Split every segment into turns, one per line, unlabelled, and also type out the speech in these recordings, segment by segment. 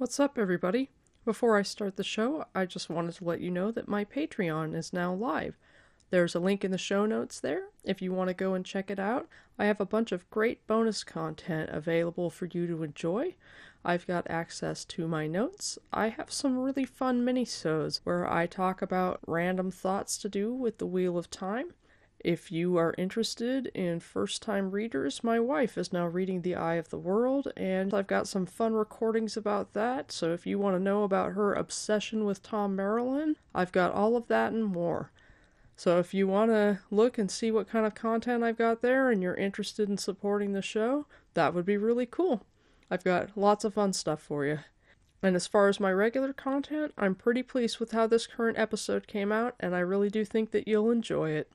What's up, everybody? Before I start the show, I just wanted to let you know that my Patreon is now live. There's a link in the show notes there if you want to go and check it out. I have a bunch of great bonus content available for you to enjoy. I've got access to my notes. I have some really fun mini-sodes where I talk about random thoughts to do with the Wheel of Time. If you are interested in first time readers, my wife is now reading The Eye of the World, and I've got some fun recordings about that. So if you want to know about her obsession with Thom Merrilin, I've got all of that and more. So if you want to look and see what kind of content I've got there and you're interested in supporting the show, that would be really cool. I've got lots of fun stuff for you. And as far as my regular content, I'm pretty pleased with how this current episode came out, and I really do think that you'll enjoy it.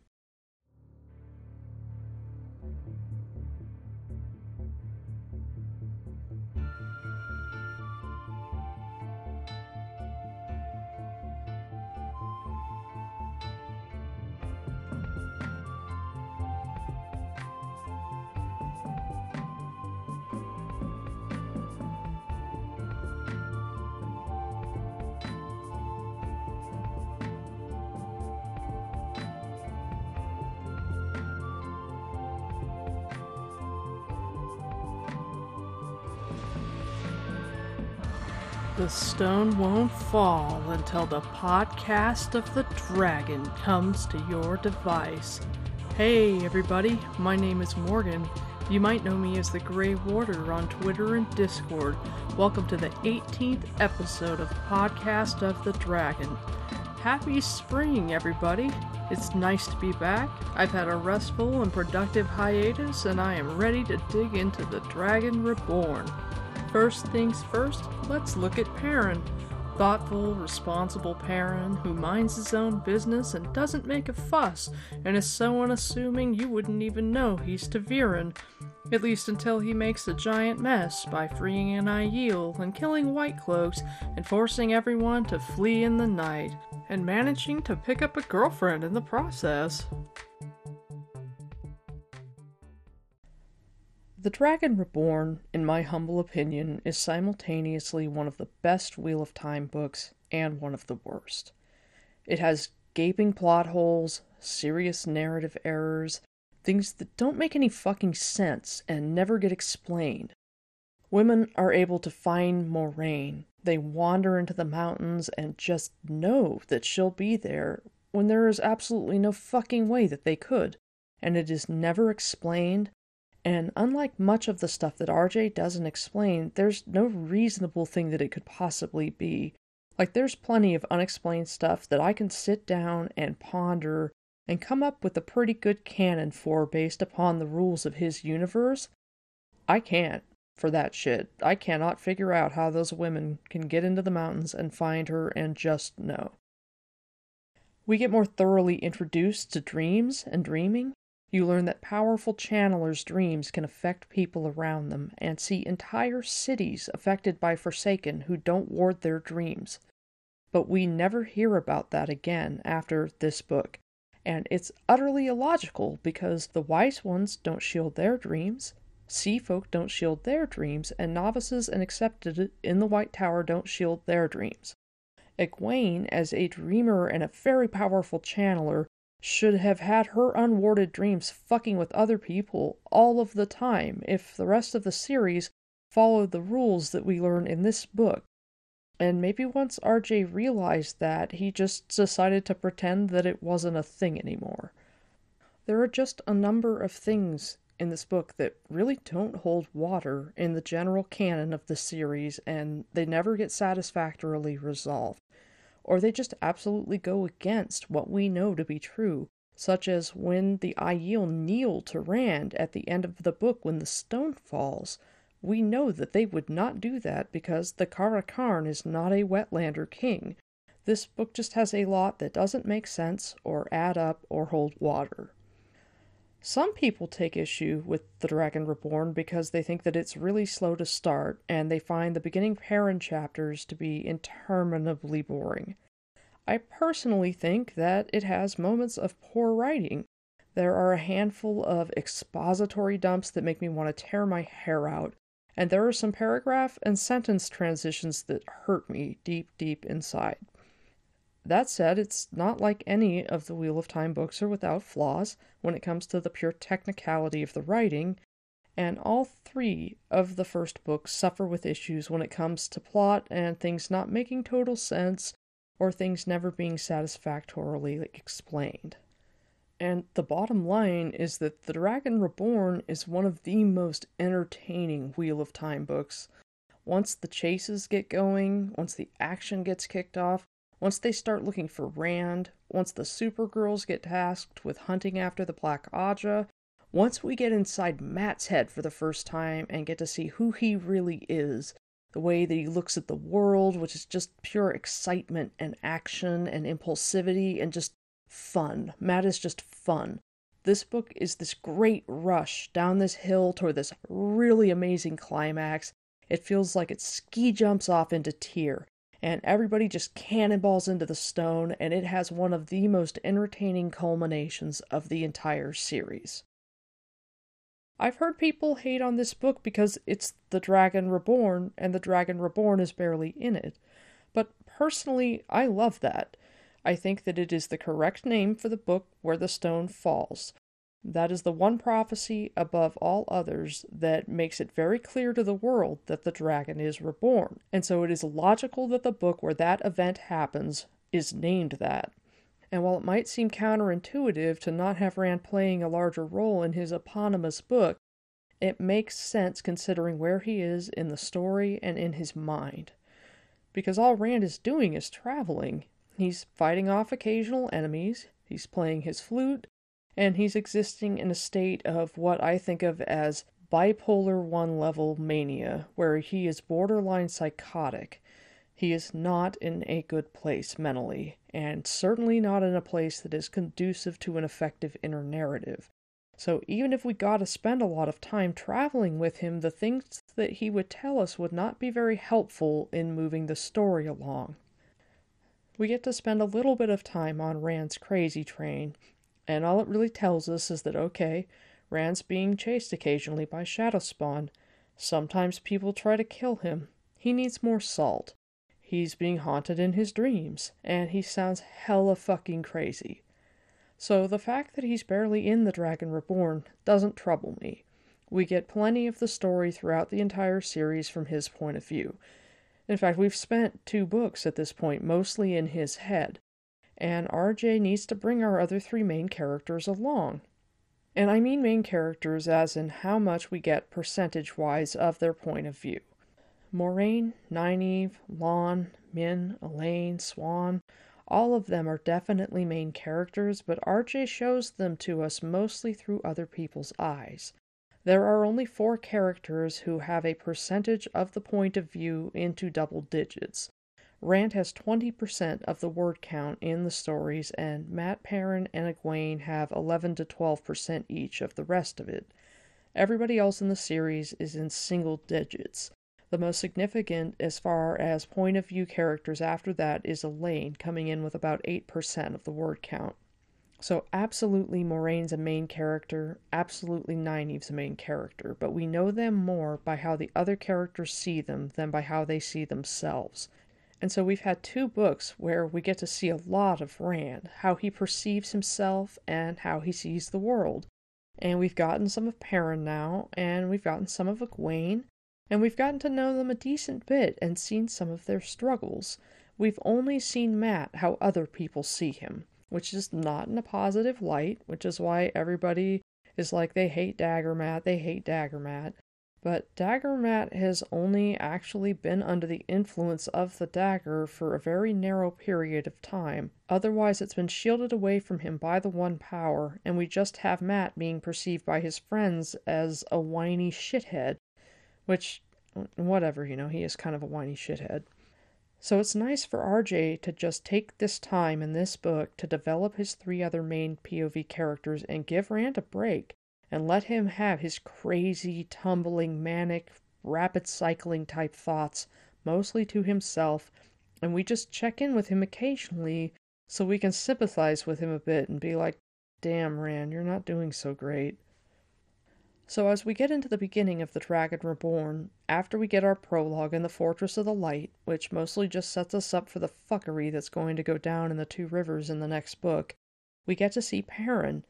The stone won't fall until the podcast of the dragon comes to your device. Hey, everybody, my name is Morgan. You might know me as the Grey Warder on Twitter and Discord. Welcome to the 18th episode of Podcast of the Dragon. Happy spring, everybody! It's nice to be back. I've had a restful and productive hiatus, and I am ready to dig into The Dragon Reborn. First things first, let's look at Perrin. Thoughtful, responsible Perrin who minds his own business and doesn't make a fuss, and is so unassuming you wouldn't even know he's ta'veren. At least until he makes a giant mess by freeing an Aiel and killing White Cloaks and forcing everyone to flee in the night, and managing to pick up a girlfriend in the process. The Dragon Reborn, in my humble opinion, is simultaneously one of the best Wheel of Time books and one of the worst. It has gaping plot holes, serious narrative errors, things that don't make any fucking sense and never get explained. Women are able to find Moiraine. They wander into the mountains and just know that she'll be there when there is absolutely no fucking way that they could. And it is never explained and unlike much of the stuff that RJ doesn't explain, there's no reasonable thing that it could possibly be. Like, there's plenty of unexplained stuff that I can sit down and ponder and come up with a pretty good canon for based upon the rules of his universe. I can't for that shit. I cannot figure out how those women can get into the mountains and find her and just know. We get more thoroughly introduced to dreams and dreaming, you learn that powerful channelers' dreams can affect people around them and see entire cities affected by Forsaken who don't ward their dreams. But we never hear about that again after this book. And it's utterly illogical because the wise ones don't shield their dreams, sea folk don't shield their dreams, and novices and accepted in the White Tower don't shield their dreams. Egwene, as a dreamer and a very powerful channeler, should have had her unwarded dreams fucking with other people all of the time if the rest of the series followed the rules that we learn in this book. And maybe once RJ realized that, he just decided to pretend that it wasn't a thing anymore. There are just a number of things in this book that really don't hold water in the general canon of the series, and they never get satisfactorily resolved or they just absolutely go against what we know to be true, such as when the Aiel kneel to Rand at the end of the book when the stone falls. We know that they would not do that because the Car'a'carn is not a wetlander king. This book just has a lot that doesn't make sense or add up or hold water. Some people take issue with The Dragon Reborn because they think that it's really slow to start, and they find the beginning Perrin chapters to be interminably boring. I personally think that it has moments of poor writing. There are a handful of expository dumps that make me want to tear my hair out, and there are some paragraph and sentence transitions that hurt me deep, deep inside. That said, it's not like any of the Wheel of Time books are without flaws when it comes to the pure technicality of the writing, and all three of the first books suffer with issues when it comes to plot and things not making total sense or things never being satisfactorily explained. And the bottom line is that The Dragon Reborn is one of the most entertaining Wheel of Time books. Once the chases get going, once the action gets kicked off, once they start looking for Rand, once the Supergirls get tasked with hunting after the Black Ajah, once we get inside Mat's head for the first time and get to see who he really is, the way that he looks at the world, which is just pure excitement and action and impulsivity and just fun. Mat is just fun. This book is this great rush down this hill toward this really amazing climax. It feels like it ski jumps off into Tear, and everybody just cannonballs into the stone, and it has one of the most entertaining culminations of the entire series. I've heard people hate on this book because it's The Dragon Reborn, and The Dragon Reborn is barely in it. But personally, I love that. I think that it is the correct name for the book where the stone falls. That is the one prophecy above all others that makes it very clear to the world that the dragon is reborn, and so it is logical that the book where that event happens is named that. And while it might seem counterintuitive to not have Rand playing a larger role in his eponymous book, it makes sense considering where he is in the story and in his mind. Because all Rand is doing is traveling, He's fighting off occasional enemies, he's playing his flute, and he's existing in a state of what I think of as bipolar 1 level mania, where he is borderline psychotic. He is not in a good place mentally, and certainly not in a place that is conducive to an effective inner narrative. So even if we got to spend a lot of time traveling with him, the things that he would tell us would not be very helpful in moving the story along we get to spend a little bit of time on Rand's crazy train, and all it really tells us is that okay, Rand's being chased occasionally by Shadow Spawn. Sometimes people try to kill him. He needs more salt. He's being haunted in his dreams, and he sounds hella fucking crazy. So the fact that he's barely in The Dragon Reborn doesn't trouble me. We get plenty of the story throughout the entire series from his point of view, in fact, we've spent two books at this point mostly in his head, and RJ needs to bring our other three main characters along. And I mean main characters as in how much we get percentage wise of their point of view. Moiraine, Nynaeve, Lan, Min, Elayne, Siuan, all of them are definitely main characters, but RJ shows them to us mostly through other people's eyes. There are only four characters who have a percentage of the point of view into double digits. Rand has 20% of the word count in the stories, and Mat Perrin and Egwene have 11 to 12% each of the rest of it. Everybody else in the series is in single digits. The most significant as far as point of view characters after that is Elayne, coming in with about 8% of the word count. So, absolutely, Moiraine's a main character, absolutely, Nynaeve's a main character, but we know them more by how the other characters see them than by how they see themselves. And so we've had two books where we get to see a lot of Rand, how he perceives himself and how he sees the world. And we've gotten some of Perrin now, and we've gotten some of Egwene, and we've gotten to know them a decent bit and seen some of their struggles. We've only seen Mat how other people see him which is not in a positive light, which is why everybody is like they hate Dagger Mat, they hate Dagger Mat. But Dagger Mat has only actually been under the influence of the dagger for a very narrow period of time. Otherwise, it's been shielded away from him by the One Power, and we just have Mat being perceived by his friends as a whiny shithead. Which, whatever, you know, he is kind of a whiny shithead. So it's nice for RJ to just take this time in this book to develop his three other main POV characters and give Rand a break and let him have his crazy, tumbling, manic, rapid cycling type thoughts, mostly to himself, and we just check in with him occasionally so we can sympathize with him a bit and be like, damn, Rand, you're not doing so great. So, as we get into the beginning of The Dragon Reborn, after we get our prologue in the Fortress of the Light, which mostly just sets us up for the fuckery that's going to go down in the Two Rivers in the next book, we get to see Perrin.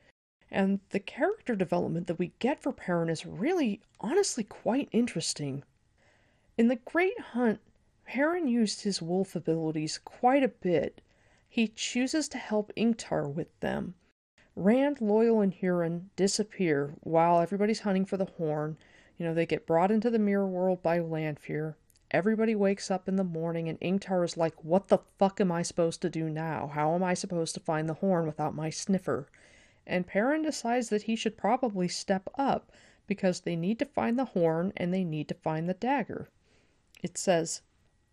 And the character development that we get for Perrin is really, honestly, quite interesting. In The Great Hunt, Perrin used his wolf abilities quite a bit. He chooses to help Ingtar with them. Rand, Loial, and Hurin disappear while everybody's hunting for the horn. You know, they get brought into the mirror world by Lanfear. Everybody wakes up in the morning, and Ingtar is like, What the fuck am I supposed to do now? How am I supposed to find the horn without my sniffer? And Perrin decides that he should probably step up because they need to find the horn and they need to find the dagger. It says,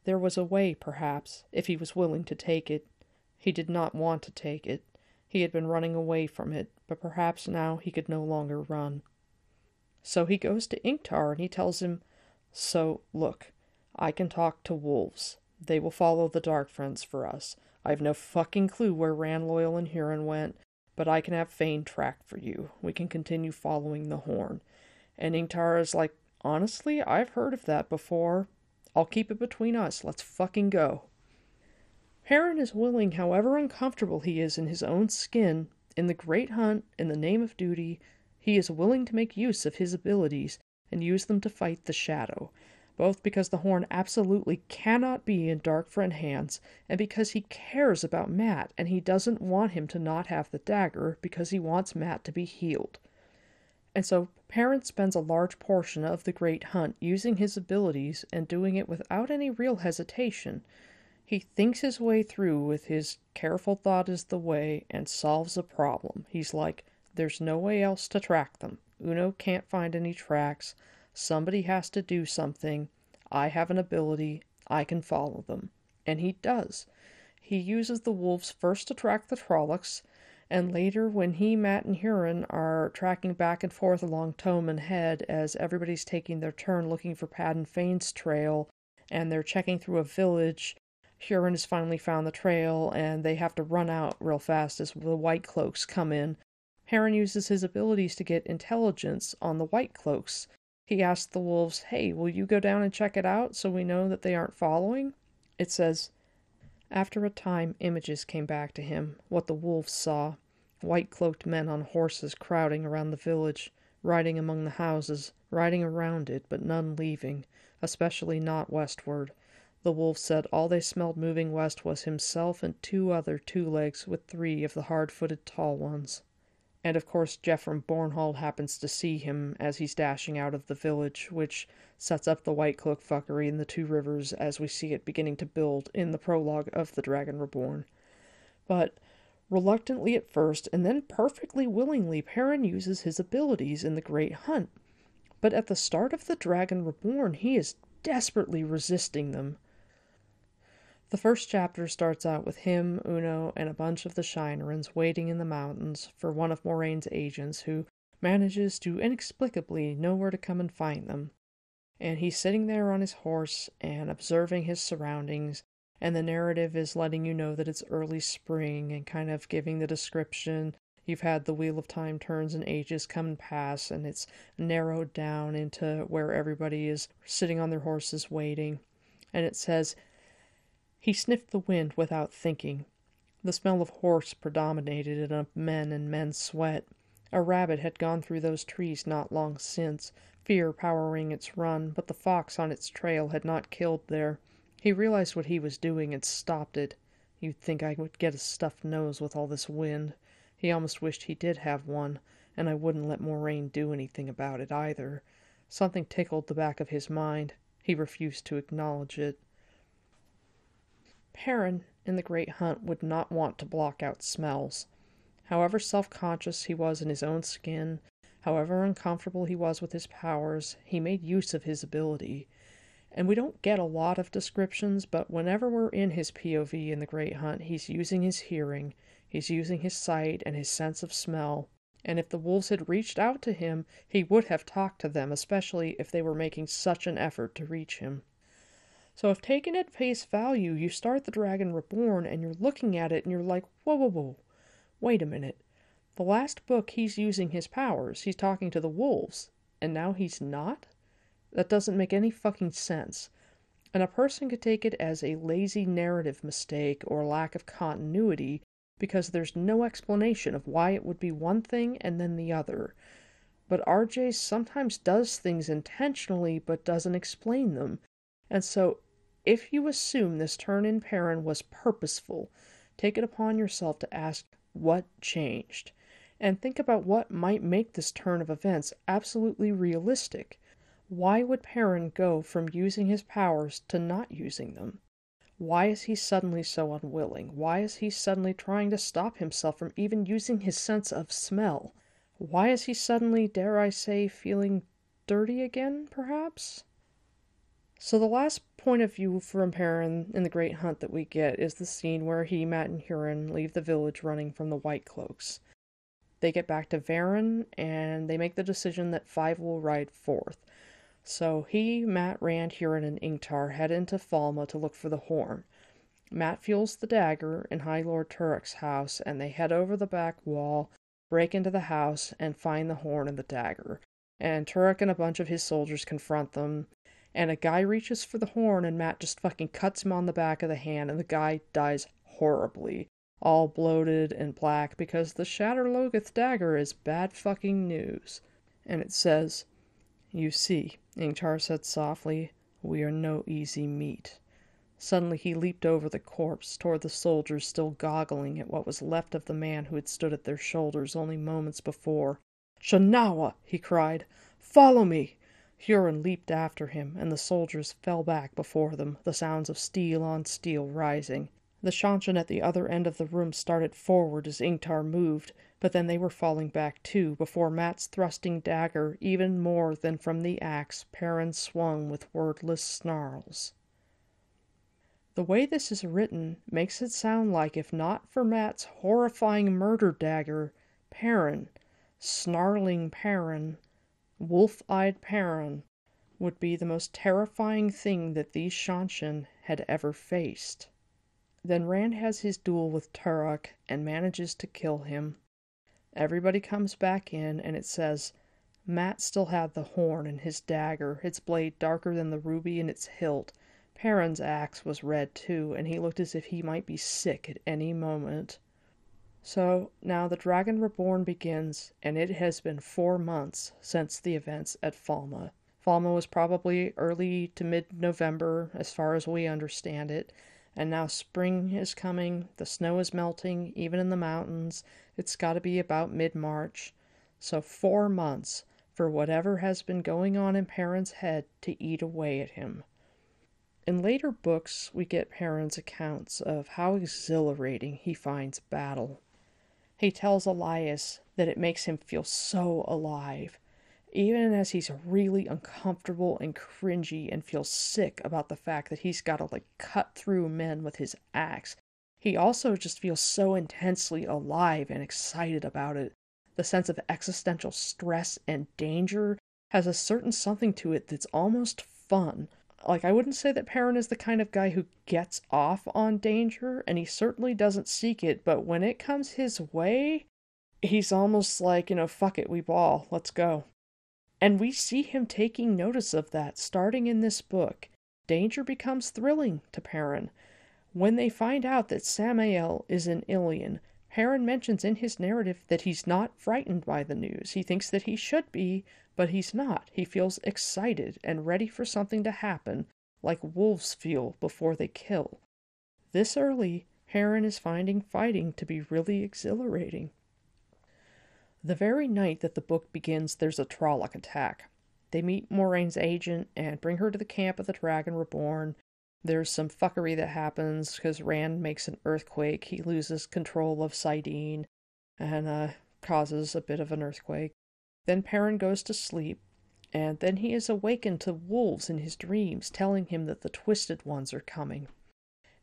There was a way, perhaps, if he was willing to take it. He did not want to take it. He had been running away from it, but perhaps now he could no longer run. So he goes to Ingtar and he tells him, So, look, I can talk to wolves. They will follow the Dark Friends for us. I've no fucking clue where Rand, Loial, and Hurin went, but I can have Fain track for you. We can continue following the horn. And Ingtar is like, Honestly, I've heard of that before. I'll keep it between us. Let's fucking go. Heron is willing, however uncomfortable he is in his own skin, in the great hunt, in the name of duty, he is willing to make use of his abilities and use them to fight the Shadow, both because the horn absolutely cannot be in Dark Friend hands, and because he cares about Mat and he doesn't want him to not have the dagger because he wants Mat to be healed. And so Perrin spends a large portion of the Great Hunt using his abilities and doing it without any real hesitation he thinks his way through with his careful thought is the way and solves a problem. He's like, there's no way else to track them. Uno can't find any tracks. Somebody has to do something. I have an ability. I can follow them. And he does. He uses the wolves first to track the Trollocs, and later when he, Mat, and Hurin are tracking back and forth along Toman Head as everybody's taking their turn looking for Padan Fain's trail, and they're checking through a village Hurin has finally found the trail, and they have to run out real fast as the White Cloaks come in. Perrin uses his abilities to get intelligence on the White Cloaks. He asked the wolves, Hey, will you go down and check it out so we know that they aren't following? It says, After a time, images came back to him, what the wolves saw white cloaked men on horses crowding around the village, riding among the houses, riding around it, but none leaving, especially not westward. The wolves said all they smelled moving west was himself and two other two legs with three of the hard footed tall ones. And of course Geofram Bornhald happens to see him as he's dashing out of the village, which sets up the White Cloak fuckery in the Two Rivers as we see it beginning to build in the prologue of The Dragon Reborn. But reluctantly at first, and then perfectly willingly, Perrin uses his abilities in the Great Hunt. But at the start of The Dragon Reborn, he is desperately resisting them. The first chapter starts out with him, Uno, and a bunch of the Shienarans waiting in the mountains for one of Moiraine's agents who manages to inexplicably know where to come and find them. And he's sitting there on his horse and observing his surroundings, and the narrative is letting you know that it's early spring and kind of giving the description. You've had the Wheel of Time turns and ages come and pass, and it's narrowed down into where everybody is sitting on their horses waiting. And it says, he sniffed the wind without thinking. The smell of horse predominated and of men and men's sweat. A rabbit had gone through those trees not long since, fear powering its run, but the fox on its trail had not killed there. He realized what he was doing and stopped it. You'd think I would get a stuffed nose with all this wind. He almost wished he did have one, and I wouldn't let Moiraine do anything about it either. Something tickled the back of his mind. He refused to acknowledge it. Perrin, in the Great Hunt, would not want to block out smells. However self conscious he was in his own skin, however uncomfortable he was with his powers, he made use of his ability. And we don't get a lot of descriptions, but whenever we're in his POV in the Great Hunt, he's using his hearing, he's using his sight and his sense of smell. And if the wolves had reached out to him, he would have talked to them, especially if they were making such an effort to reach him. So if taken at face value, you start The Dragon Reborn and you're looking at it and you're like, whoa, whoa, whoa, wait a minute. The last book he's using his powers, he's talking to the wolves. and now he's not? That doesn't make any fucking sense. And a person could take it as a lazy narrative mistake or lack of continuity because there's no explanation of why it would be one thing and then the other. But RJ sometimes does things intentionally but doesn't explain them. And so, if you assume this turn in Perrin was purposeful, take it upon yourself to ask what changed, and think about what might make this turn of events absolutely realistic. Why would Perrin go from using his powers to not using them? Why is he suddenly so unwilling? Why is he suddenly trying to stop himself from even using his sense of smell? Why is he suddenly, dare I say, feeling dirty again, perhaps? So the last point of view from Perrin in the Great Hunt that we get is the scene where he, Mat, and Hurin leave the village running from the White Cloaks. They get back to Verin, and they make the decision that five will ride forth. So he, Mat, Rand, Hurin, and Ingtar head into Falme to look for the horn. Mat fuels the dagger in High Lord Turak's house, and they head over the back wall, break into the house, and find the horn and the dagger. And Turak and a bunch of his soldiers confront them, and a guy reaches for the horn and Mat just fucking cuts him on the back of the hand and the guy dies horribly, all bloated and black because the Shadar Logoth dagger is bad fucking news. And it says, You see, Ingtar said softly, we are no easy meat. Suddenly he leaped over the corpse, toward the soldiers still goggling at what was left of the man who had stood at their shoulders only moments before. Shanawa! he cried. Follow me! Hurin leaped after him, and the soldiers fell back before them, the sounds of steel on steel rising. The Seanchan at the other end of the room started forward as Ingtar moved, but then they were falling back too, before Mat's thrusting dagger, even more than from the axe, Perrin swung with wordless snarls. The way this is written makes it sound like if not for Mat's horrifying murder dagger, Perrin, snarling Perrin, wolf eyed Perrin would be the most terrifying thing that these Seanchan had ever faced. Then Rand has his duel with Turak and manages to kill him. Everybody comes back in, and it says Mat still had the horn and his dagger, its blade darker than the ruby in its hilt. Perrin's axe was red too, and he looked as if he might be sick at any moment. So now the Dragon Reborn begins, and it has been four months since the events at Falme. Falme was probably early to mid November, as far as we understand it, and now spring is coming, the snow is melting, even in the mountains. It's got to be about mid March. So four months for whatever has been going on in Perrin's head to eat away at him. In later books, we get Perrin's accounts of how exhilarating he finds battle. He tells Elyas that it makes him feel so alive, even as he's really uncomfortable and cringy and feels sick about the fact that he's got to like cut through men with his axe. He also just feels so intensely alive and excited about it. The sense of existential stress and danger has a certain something to it that's almost fun like I wouldn't say that Perrin is the kind of guy who gets off on danger, and he certainly doesn't seek it, but when it comes his way, he's almost like, you know, fuck it, we ball, let's go. And we see him taking notice of that starting in this book. Danger becomes thrilling to Perrin. When they find out that Samael is an Illian, Perrin mentions in his narrative that he's not frightened by the news. He thinks that he should be, but he's not. He feels excited and ready for something to happen, like wolves feel before they kill. This early, Heron is finding fighting to be really exhilarating. The very night that the book begins, there's a Trolloc attack. They meet Moiraine's agent and bring her to the camp of the Dragon Reborn. There's some fuckery that happens because Rand makes an earthquake. He loses control of saidin and uh, causes a bit of an earthquake. Then Perrin goes to sleep, and then he is awakened to wolves in his dreams telling him that the Twisted Ones are coming.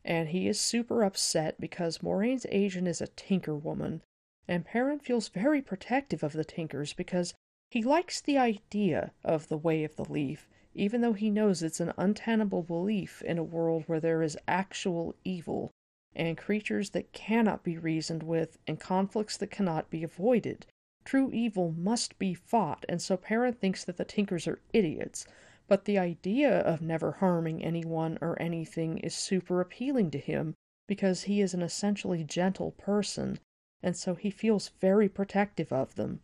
And he is super upset because Moiraine's agent is a tinker woman, and Perrin feels very protective of the tinkers because he likes the idea of the Way of the Leaf, even though he knows it's an untenable belief in a world where there is actual evil, and creatures that cannot be reasoned with, and conflicts that cannot be avoided, True evil must be fought, and so Perrin thinks that the Tinkers are idiots. But the idea of never harming anyone or anything is super appealing to him because he is an essentially gentle person, and so he feels very protective of them.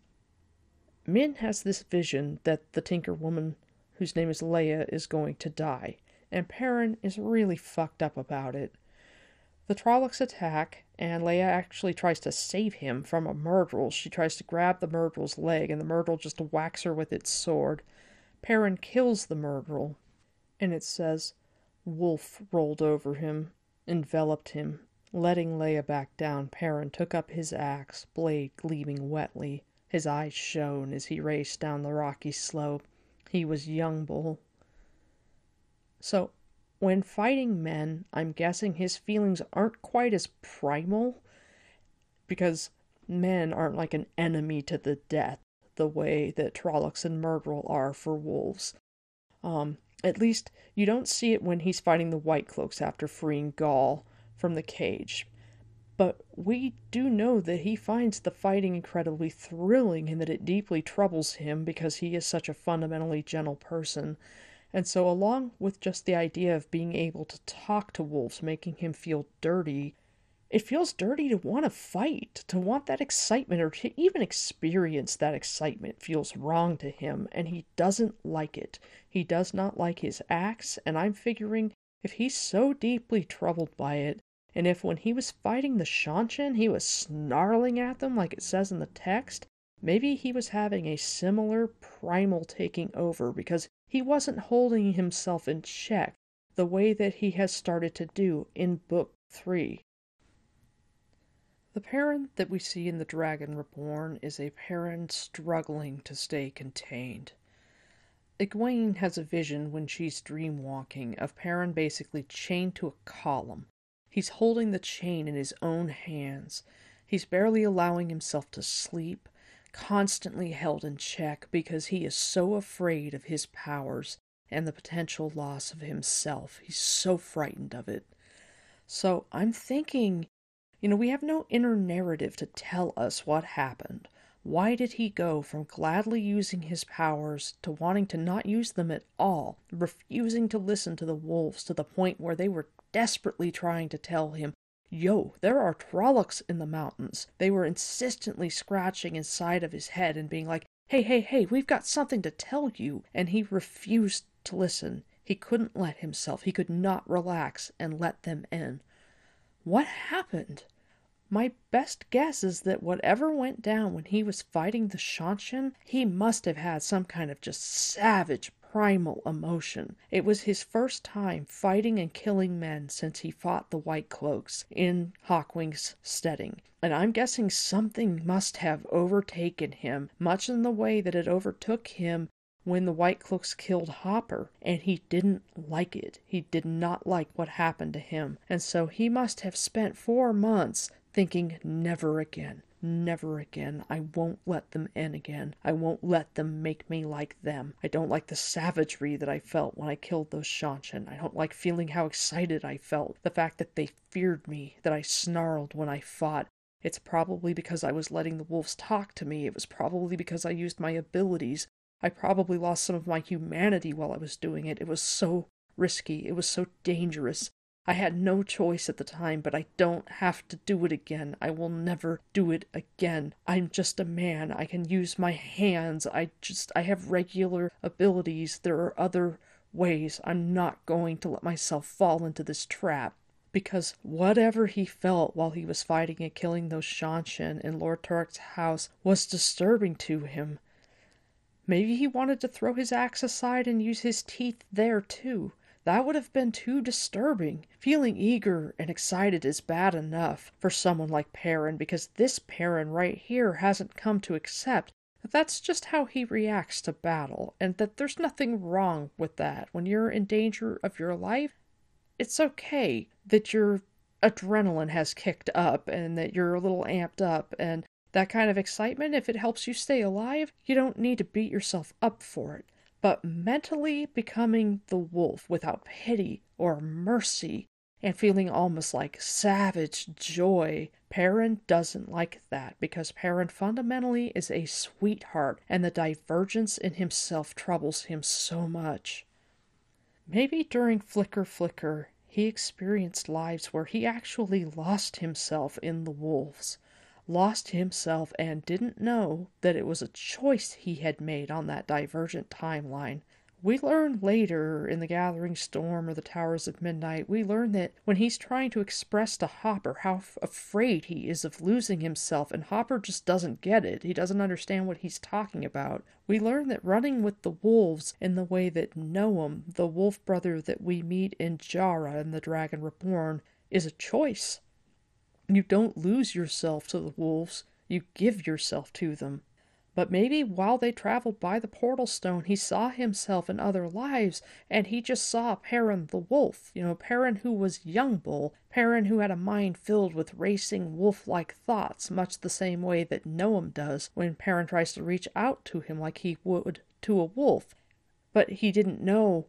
Min has this vision that the Tinker woman, whose name is Leya, is going to die, and Perrin is really fucked up about it. The Trollocs attack, and Leya actually tries to save him from a Myrddraal. She tries to grab the Myrddraal's leg, and the Myrddraal just whacks her with its sword. Perrin kills the Myrddraal, and it says, Wolf rolled over him, enveloped him. Letting Leya back down, Perrin took up his axe, blade gleaming wetly. His eyes shone as he raced down the rocky slope. He was young Bull. So, when fighting men, I'm guessing his feelings aren't quite as primal because men aren't like an enemy to the death the way that Trollocs and Myrddraal are for wolves. Um, at least you don't see it when he's fighting the White Cloaks after freeing Gaul from the cage. But we do know that he finds the fighting incredibly thrilling and that it deeply troubles him because he is such a fundamentally gentle person. And so, along with just the idea of being able to talk to wolves making him feel dirty, it feels dirty to want to fight, to want that excitement, or to even experience that excitement feels wrong to him, and he doesn't like it. He does not like his axe, and I'm figuring if he's so deeply troubled by it, and if when he was fighting the Seanchan he was snarling at them like it says in the text, maybe he was having a similar primal taking over because he wasn't holding himself in check the way that he has started to do in Book 3. The Perrin that we see in The Dragon Reborn is a Perrin struggling to stay contained. Egwene has a vision when she's dreamwalking of Perrin basically chained to a column, He's holding the chain in his own hands. He's barely allowing himself to sleep, constantly held in check because he is so afraid of his powers and the potential loss of himself. He's so frightened of it. So I'm thinking, you know, we have no inner narrative to tell us what happened. Why did he go from gladly using his powers to wanting to not use them at all, refusing to listen to the wolves to the point where they were desperately trying to tell him, Yo, there are Trollocs in the mountains. They were insistently scratching inside of his head and being like, Hey, hey, hey, we've got something to tell you. And he refused to listen. He couldn't let himself, he could not relax and let them in. What happened? My best guess is that whatever went down when he was fighting the Seanchan, he must have had some kind of just savage primal emotion. It was his first time fighting and killing men since he fought the White Cloaks in Hawkwing's steading. And I'm guessing something must have overtaken him, much in the way that it overtook him when the White Cloaks killed Hopper, and he didn't like it. He did not like what happened to him. And so he must have spent four months thinking, never again. Never again. I won't let them in again. I won't let them make me like them. I don't like the savagery that I felt when I killed those Seanchan. I don't like feeling how excited I felt. The fact that they feared me, that I snarled when I fought. It's probably because I was letting the wolves talk to me. It was probably because I used my abilities. I probably lost some of my humanity while I was doing it. It was so risky. It was so dangerous. I had no choice at the time, but I don't have to do it again. I will never do it again. I'm just a man. I can use my hands. I just, I have regular abilities. There are other ways. I'm not going to let myself fall into this trap. Because whatever he felt while he was fighting and killing those Seanchan in Lord Turak's house was disturbing to him. Maybe he wanted to throw his axe aside and use his teeth there too. That would have been too disturbing. Feeling eager and excited is bad enough for someone like Perrin because this Perrin right here hasn't come to accept that that's just how he reacts to battle and that there's nothing wrong with that. When you're in danger of your life, it's okay that your adrenaline has kicked up and that you're a little amped up and that kind of excitement, if it helps you stay alive, you don't need to beat yourself up for it but mentally becoming the wolf without pity or mercy and feeling almost like savage joy. Perrin doesn't like that because Perrin fundamentally is a sweetheart and the divergence in himself troubles him so much. Maybe during Flicker Flicker, he experienced lives where he actually lost himself in the wolves lost himself and didn't know that it was a choice he had made on that divergent timeline. We learn later in The Gathering Storm or The Towers of Midnight, we learn that when he's trying to express to Hopper how afraid he is of losing himself, and Hopper just doesn't get it, he doesn't understand what he's talking about, we learn that running with the wolves in the way that Noam, the wolf brother that we meet in Jarra in The Dragon Reborn, is a choice. You don't lose yourself to the wolves, you give yourself to them. But maybe while they traveled by the portal stone, he saw himself in other lives, and he just saw Perrin the wolf. You know, Perrin who was young bull, Perrin who had a mind filled with racing wolf like thoughts, much the same way that Noam does when Perrin tries to reach out to him like he would to a wolf. But he didn't know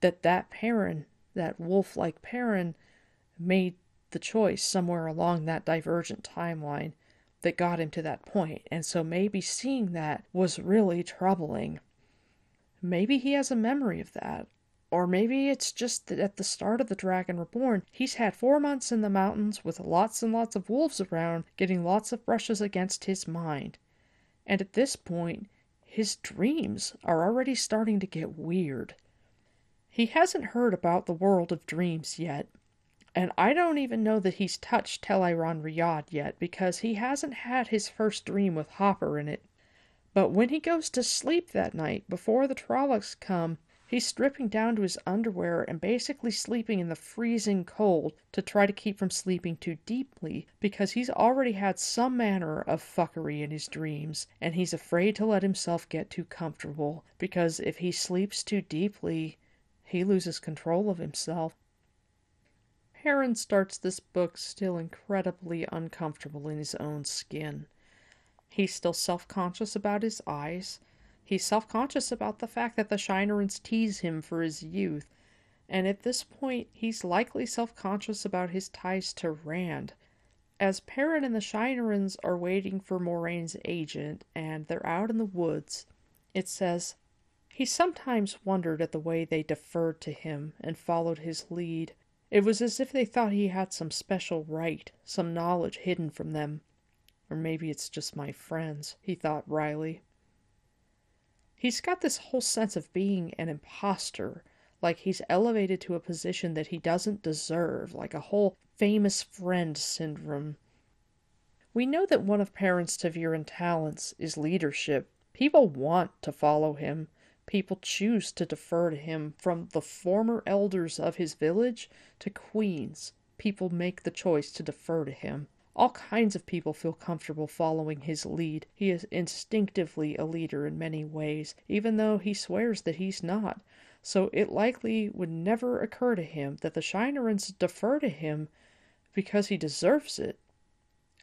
that that Perrin, that wolf like Perrin, made the choice somewhere along that divergent timeline that got him to that. And so maybe seeing that was really troubling. Maybe he has a memory of that. Or maybe it's just that at the start of The Dragon Reborn, he's had four months in the mountains with lots and lots of wolves around, getting lots of brushes against his mind. And at this point, his dreams are already starting to get weird. He hasn't heard about the world of dreams yet, and I don't even know that he's touched Tel'aran'rhiod yet because he hasn't had his first dream with Hopper in it. But when he goes to sleep that night, before the Trollocs come, he's stripping down to his underwear and basically sleeping in the freezing cold to try to keep from sleeping too deeply because he's already had some manner of fuckery in his dreams and he's afraid to let himself get too comfortable because if he sleeps too deeply, he loses control of himself. Perrin starts this book still incredibly uncomfortable in his own skin. He's still self conscious about his eyes. He's self conscious about the fact that the Shienarans tease him for his youth. And at this point, he's likely self conscious about his ties to Rand. As Perrin and the Shienarans are waiting for Moiraine's agent and they're out in the woods, it says, He sometimes wondered at the way they deferred to him and followed his lead. It was as if they thought he had some special right, some knowledge hidden from them. Or maybe it's just my friends, he thought wryly. He's got this whole sense of being an impostor, like he's elevated to a position that he doesn't deserve, like a whole famous friend syndrome. We know that one of Perrin's ta'veren talents is leadership. People want to follow him. People choose to defer to him from the former elders of his village to queens. People make the choice to defer to him. All kinds of people feel comfortable following his lead. He is instinctively a leader in many ways, even though he swears that he's not. So it likely would never occur to him that the Shienarans defer to him because he deserves it.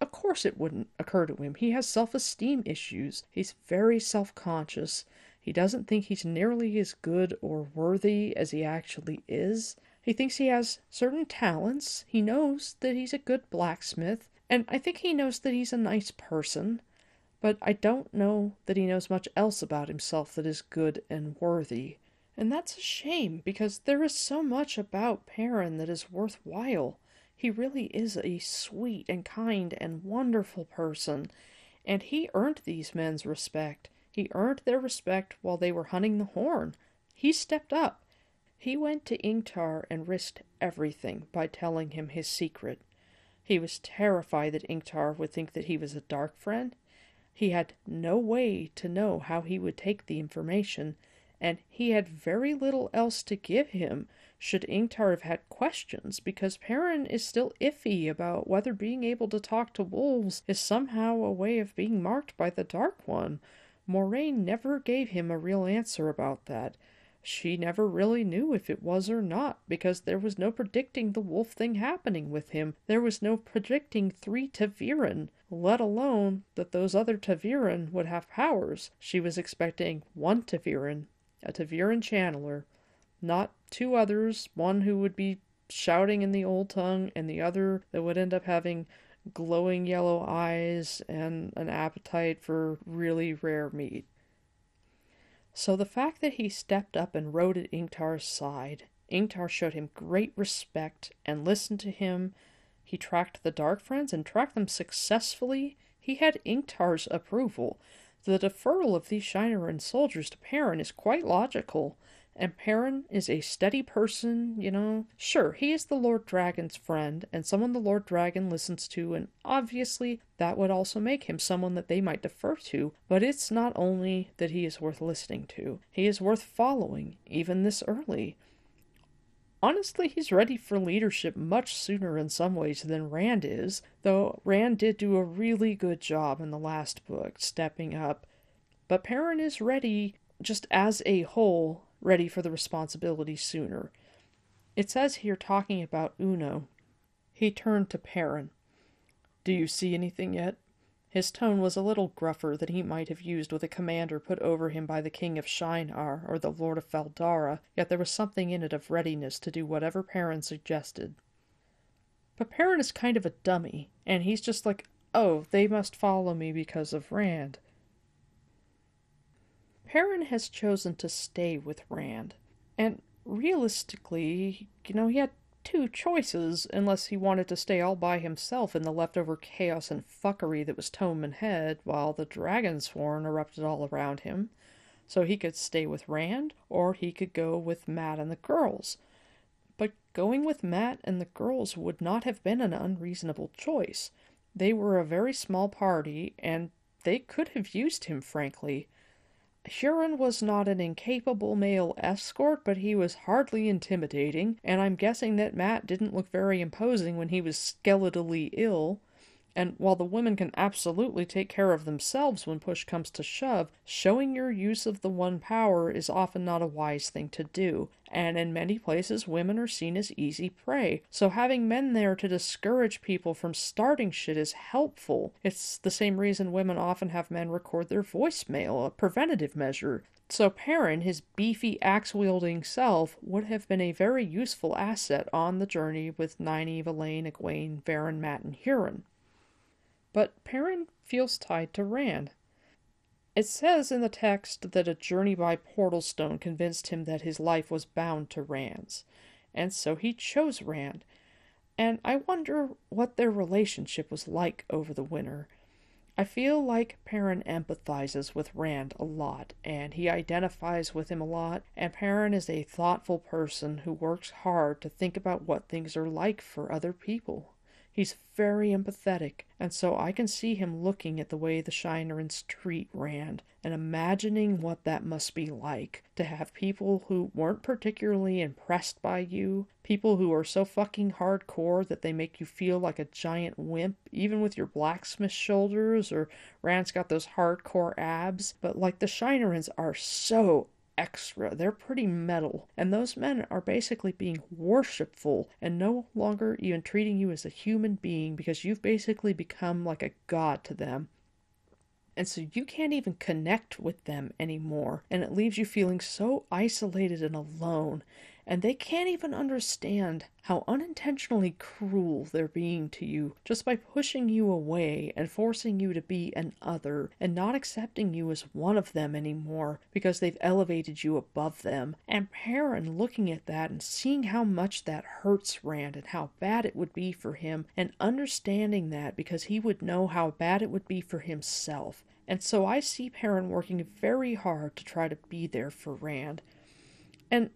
Of course it wouldn't occur to him. He has self esteem issues. He's very self conscious. He doesn't think he's nearly as good or worthy as he actually is. He thinks he has certain talents. He knows that he's a good blacksmith, and I think he knows that he's a nice person. But I don't know that he knows much else about himself that is good and worthy. And that's a shame, because there is so much about Perrin that is worthwhile. He really is a sweet and kind and wonderful person, and he earned these men's respect. He earned their respect while they were hunting the horn. He stepped up. He went to Ingtar and risked everything by telling him his secret. He was terrified that Ingtar would think that he was a dark friend. He had no way to know how he would take the information, and he had very little else to give him should Ingtar have had questions, because Perrin is still iffy about whether being able to talk to wolves is somehow a way of being marked by the Dark One. Moiraine never gave him a real answer about that. She never really knew if it was or not, because there was no predicting the wolf thing happening with him. There was no predicting three ta'veren, let alone that those other ta'veren would have powers. She was expecting one ta'veren, a ta'veren channeler, not two others, one who would be shouting in the old tongue, and the other that would end up having glowing yellow eyes and an appetite for really rare meat. So the fact that he stepped up and rode at Ingtar's side, Ingtar showed him great respect and listened to him. He tracked the Dark Friends and tracked them successfully. He had Ingtar's approval. The deferral of these Shienaran soldiers to Perrin is quite logical. And Perrin is a steady person, you know. Sure, he is the Lord Dragon's friend and someone the Lord Dragon listens to, and obviously that would also make him someone that they might defer to. But it's not only that he is worth listening to, he is worth following, even this early. Honestly, he's ready for leadership much sooner in some ways than Rand is, though Rand did do a really good job in the last book, stepping up. But Perrin is ready, just as a whole, ready for the responsibility sooner. It says here, talking about Uno, he turned to Perrin. Do you see anything yet? His tone was a little gruffer than he might have used with a commander put over him by the King of Shienar or the Lord of Fal Dara, yet there was something in it of readiness to do whatever Perrin suggested. But Perrin is kind of a dummy, and he's just like, oh, they must follow me because of Rand. Perrin has chosen to stay with Rand. And realistically, you know, he had two choices unless he wanted to stay all by himself in the leftover chaos and fuckery that was Toman Head while the Dragonsworn erupted all around him. So he could stay with Rand, or he could go with Mat and the girls. But going with Mat and the girls would not have been an unreasonable choice. They were a very small party, and they could have used him, frankly. Hurin was not an incapable male escort, but he was hardly intimidating, and I'm guessing that Mat didn't look very imposing when he was skeletally ill. And while the women can absolutely take care of themselves when push comes to shove, showing your use of the one power is often not a wise thing to do. And in many places, women are seen as easy prey. So having men there to discourage people from starting shit is helpful. It's the same reason women often have men record their voicemail, a preventative measure. So Perrin, his beefy axe wielding self, would have been a very useful asset on the journey with Nynaeve, Elayne, Egwene, Verin, Mat, and Hurin but Perrin feels tied to Rand. It says in the text that a journey by Portal Stone convinced him that his life was bound to Rand's, and so he chose Rand. And I wonder what their relationship was like over the winter. I feel like Perrin empathizes with Rand a lot, and he identifies with him a lot, and Perrin is a thoughtful person who works hard to think about what things are like for other people. He's very empathetic, and so I can see him looking at the way the Shienarans treat Rand and imagining what that must be like to have people who weren't particularly impressed by you, people who are so fucking hardcore that they make you feel like a giant wimp, even with your blacksmith shoulders, or Rand's got those hardcore abs, but like the Shienarans are so extra. They're pretty metal. And those men are basically being worshipful and no longer even treating you as a human being because you've basically become like a god to them. And so you can't even connect with them anymore. And it leaves you feeling so isolated and alone and they can't even understand how unintentionally cruel they're being to you just by pushing you away and forcing you to be an other and not accepting you as one of them anymore because they've elevated you above them. And Perrin looking at that and seeing how much that hurts Rand and how bad it would be for him and understanding that because he would know how bad it would be for himself. And so I see Perrin working very hard to try to be there for Rand. And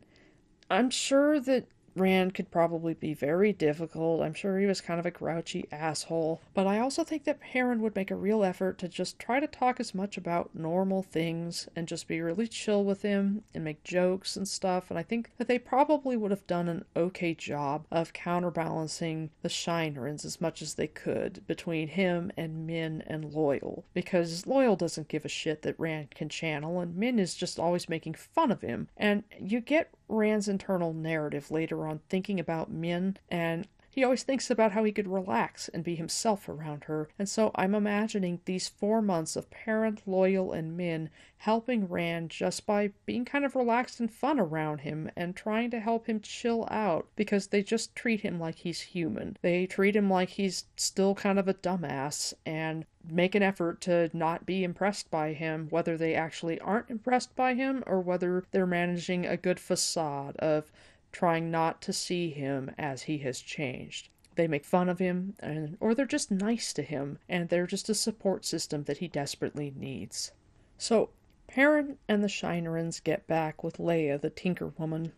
I'm sure that Rand could probably be very difficult. I'm sure he was kind of a grouchy asshole. But I also think that Perrin would make a real effort to just try to talk as much about normal things and just be really chill with him and make jokes and stuff. And I think that they probably would have done an okay job of counterbalancing the Shienarans as much as they could between him and Min and Loial. Because Loial doesn't give a shit that Rand can channel, and Min is just always making fun of him. And you get Rand's internal narrative later on thinking about Min, and he always thinks about how he could relax and be himself around her. And so I'm imagining these four months of Perrin, Loial, and Min helping Rand just by being kind of relaxed and fun around him and trying to help him chill out because they just treat him like he's human. They treat him like he's still kind of a dumbass and make an effort to not be impressed by him, whether they actually aren't impressed by him or whether they're managing a good facade of trying not to see him as he has changed. They make fun of him, and, or they're just nice to him, and they're just a support system that he desperately needs. So, Perrin and the Shienarans get back with Leya, the Tinker Woman,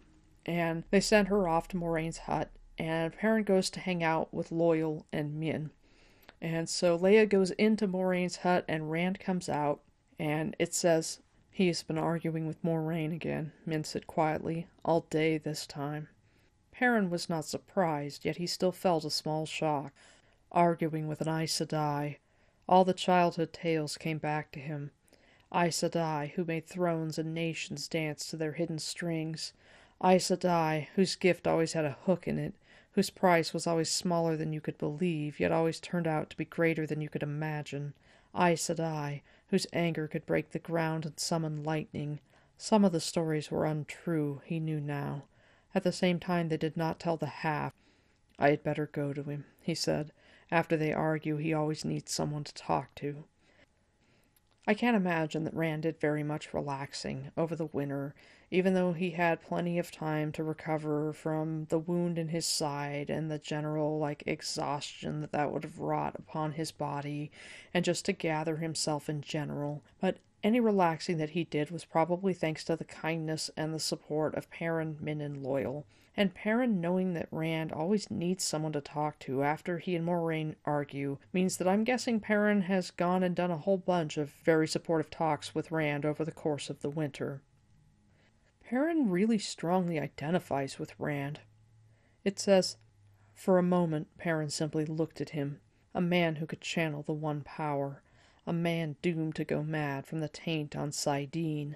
and they send her off to Moiraine's hut, and Perrin goes to hang out with Loyal and Min. And so Leya goes into Moiraine's hut, and Rand comes out, and it says, he has been arguing with Moiraine again, Min said quietly, all day this time. Perrin was not surprised, yet he still felt a small shock. Arguing with an Aes Sedai. All the childhood tales came back to him. Aes Sedai, who made thrones and nations dance to their hidden strings. Aes Sedai, whose gift always had a hook in it, whose price was always smaller than you could believe, yet always turned out to be greater than you could imagine. Aes Sedai, whose anger could break the ground and summon lightning. Some of the stories were untrue, he knew now. At the same time, they did not tell the half. I had better go to him, he said. After they argue, he always needs someone to talk to. I can't imagine that Rand did very much relaxing over the winter, even though he had plenty of time to recover from the wound in his side and the general like exhaustion that that would have wrought upon his body and just to gather himself in general but any relaxing that he did was probably thanks to the kindness and the support of Perrin, Min, and Loial. And Perrin knowing that Rand always needs someone to talk to after he and Moiraine argue means that I'm guessing Perrin has gone and done a whole bunch of very supportive talks with Rand over the course of the winter. Perrin really strongly identifies with Rand. It says, For a moment, Perrin simply looked at him, a man who could channel the one power, a man doomed to go mad from the taint on saidin,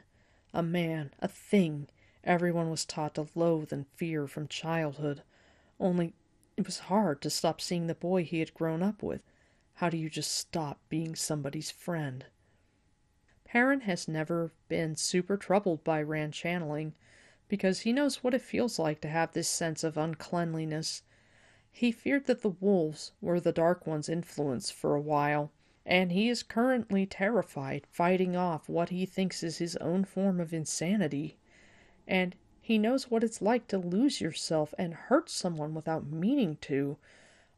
a man, a thing, everyone was taught to loathe and fear from childhood. Only it was hard to stop seeing the boy he had grown up with. How do you just stop being somebody's friend? Perrin has never been super troubled by Rand channeling, because he knows what it feels like to have this sense of uncleanliness. He feared that the wolves were the Dark One's influence for a while, and he is currently terrified, fighting off what he thinks is his own form of insanity. And he knows what it's like to lose yourself and hurt someone without meaning to,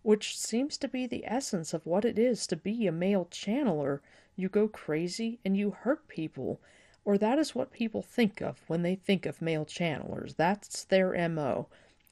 which seems to be the essence of what it is to be a male channeler you go crazy and you hurt people. Or that is what people think of when they think of male channelers. That's their MO.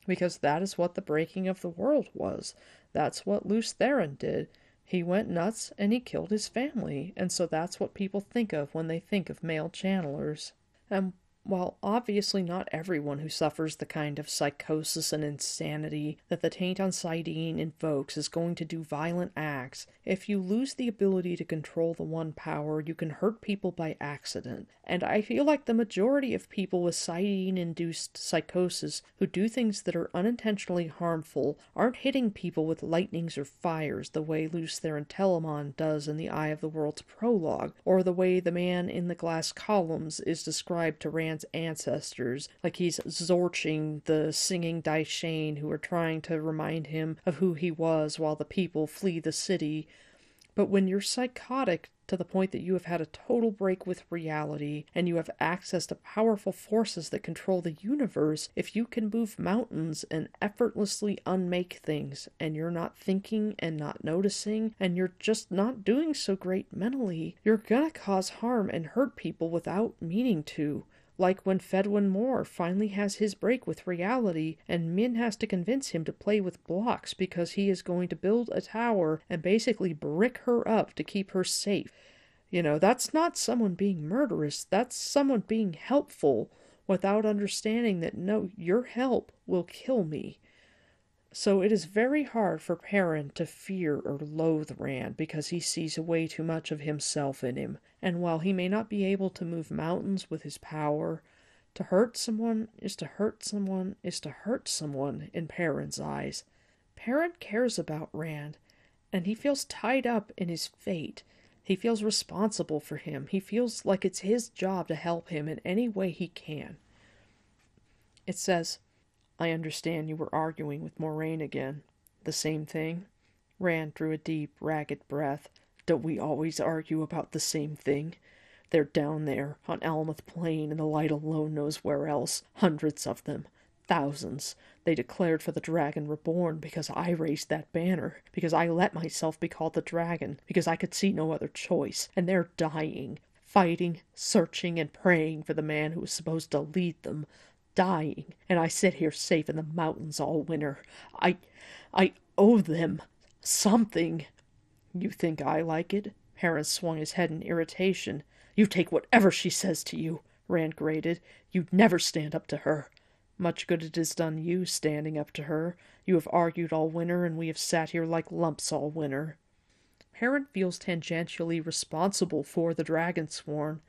Because that is what the breaking of the world was. That's what Lews Therin did. He went nuts and he killed his family, and so that's what people think of when they think of male channelers. And while obviously not everyone who suffers the kind of psychosis and insanity that the taint on saidin invokes is going to do violent acts, if you lose the ability to control the one power, you can hurt people by accident. And I feel like the majority of people with saidin induced psychosis who do things that are unintentionally harmful aren't hitting people with lightnings or fires the way Lews Therin Telamon does in the Eye of the World's prologue, or the way the man in the glass columns is described to Rand ancestors, like he's zorching the singing da'shain who are trying to remind him of who he was while the people flee the city. But when you're psychotic to the point that you have had a total break with reality and you have access to powerful forces that control the universe, if you can move mountains and effortlessly unmake things, and you're not thinking and not noticing, and you're just not doing so great mentally, you're gonna cause harm and hurt people without meaning to. Like when Fedwin Morr finally has his break with reality, and Min has to convince him to play with blocks because he is going to build a tower and basically brick her up to keep her safe. You know, that's not someone being murderous, that's someone being helpful without understanding that no, your help will kill me. So it is very hard for Perrin to fear or loathe Rand because he sees way too much of himself in him. And while he may not be able to move mountains with his power, to hurt someone is to hurt someone is to hurt someone in Perrin's eyes. Perrin cares about Rand, and he feels tied up in his fate. He feels responsible for him. He feels like it's his job to help him in any way he can. It says, I understand you were arguing with Moiraine again. The same thing? Rand drew a deep, ragged breath. Don't we always argue about the same thing? They're down there, on Almoth Plain, and the light alone knows where else. Hundreds of them. Thousands. They declared for the Dragon Reborn because I raised that banner, because I let myself be called the Dragon, because I could see no other choice. And they're dying, fighting, searching, and praying for the man who was supposed to lead them dying, and I sit here safe in the mountains all winter. I I owe them something. You think I like it? Perrin swung his head in irritation. You take whatever she says to you, Rand grated. You'd never stand up to her. Much good it has done you standing up to her. You have argued all winter, and we have sat here like lumps all winter. Perrin feels tangentially responsible for the Dragonsworn.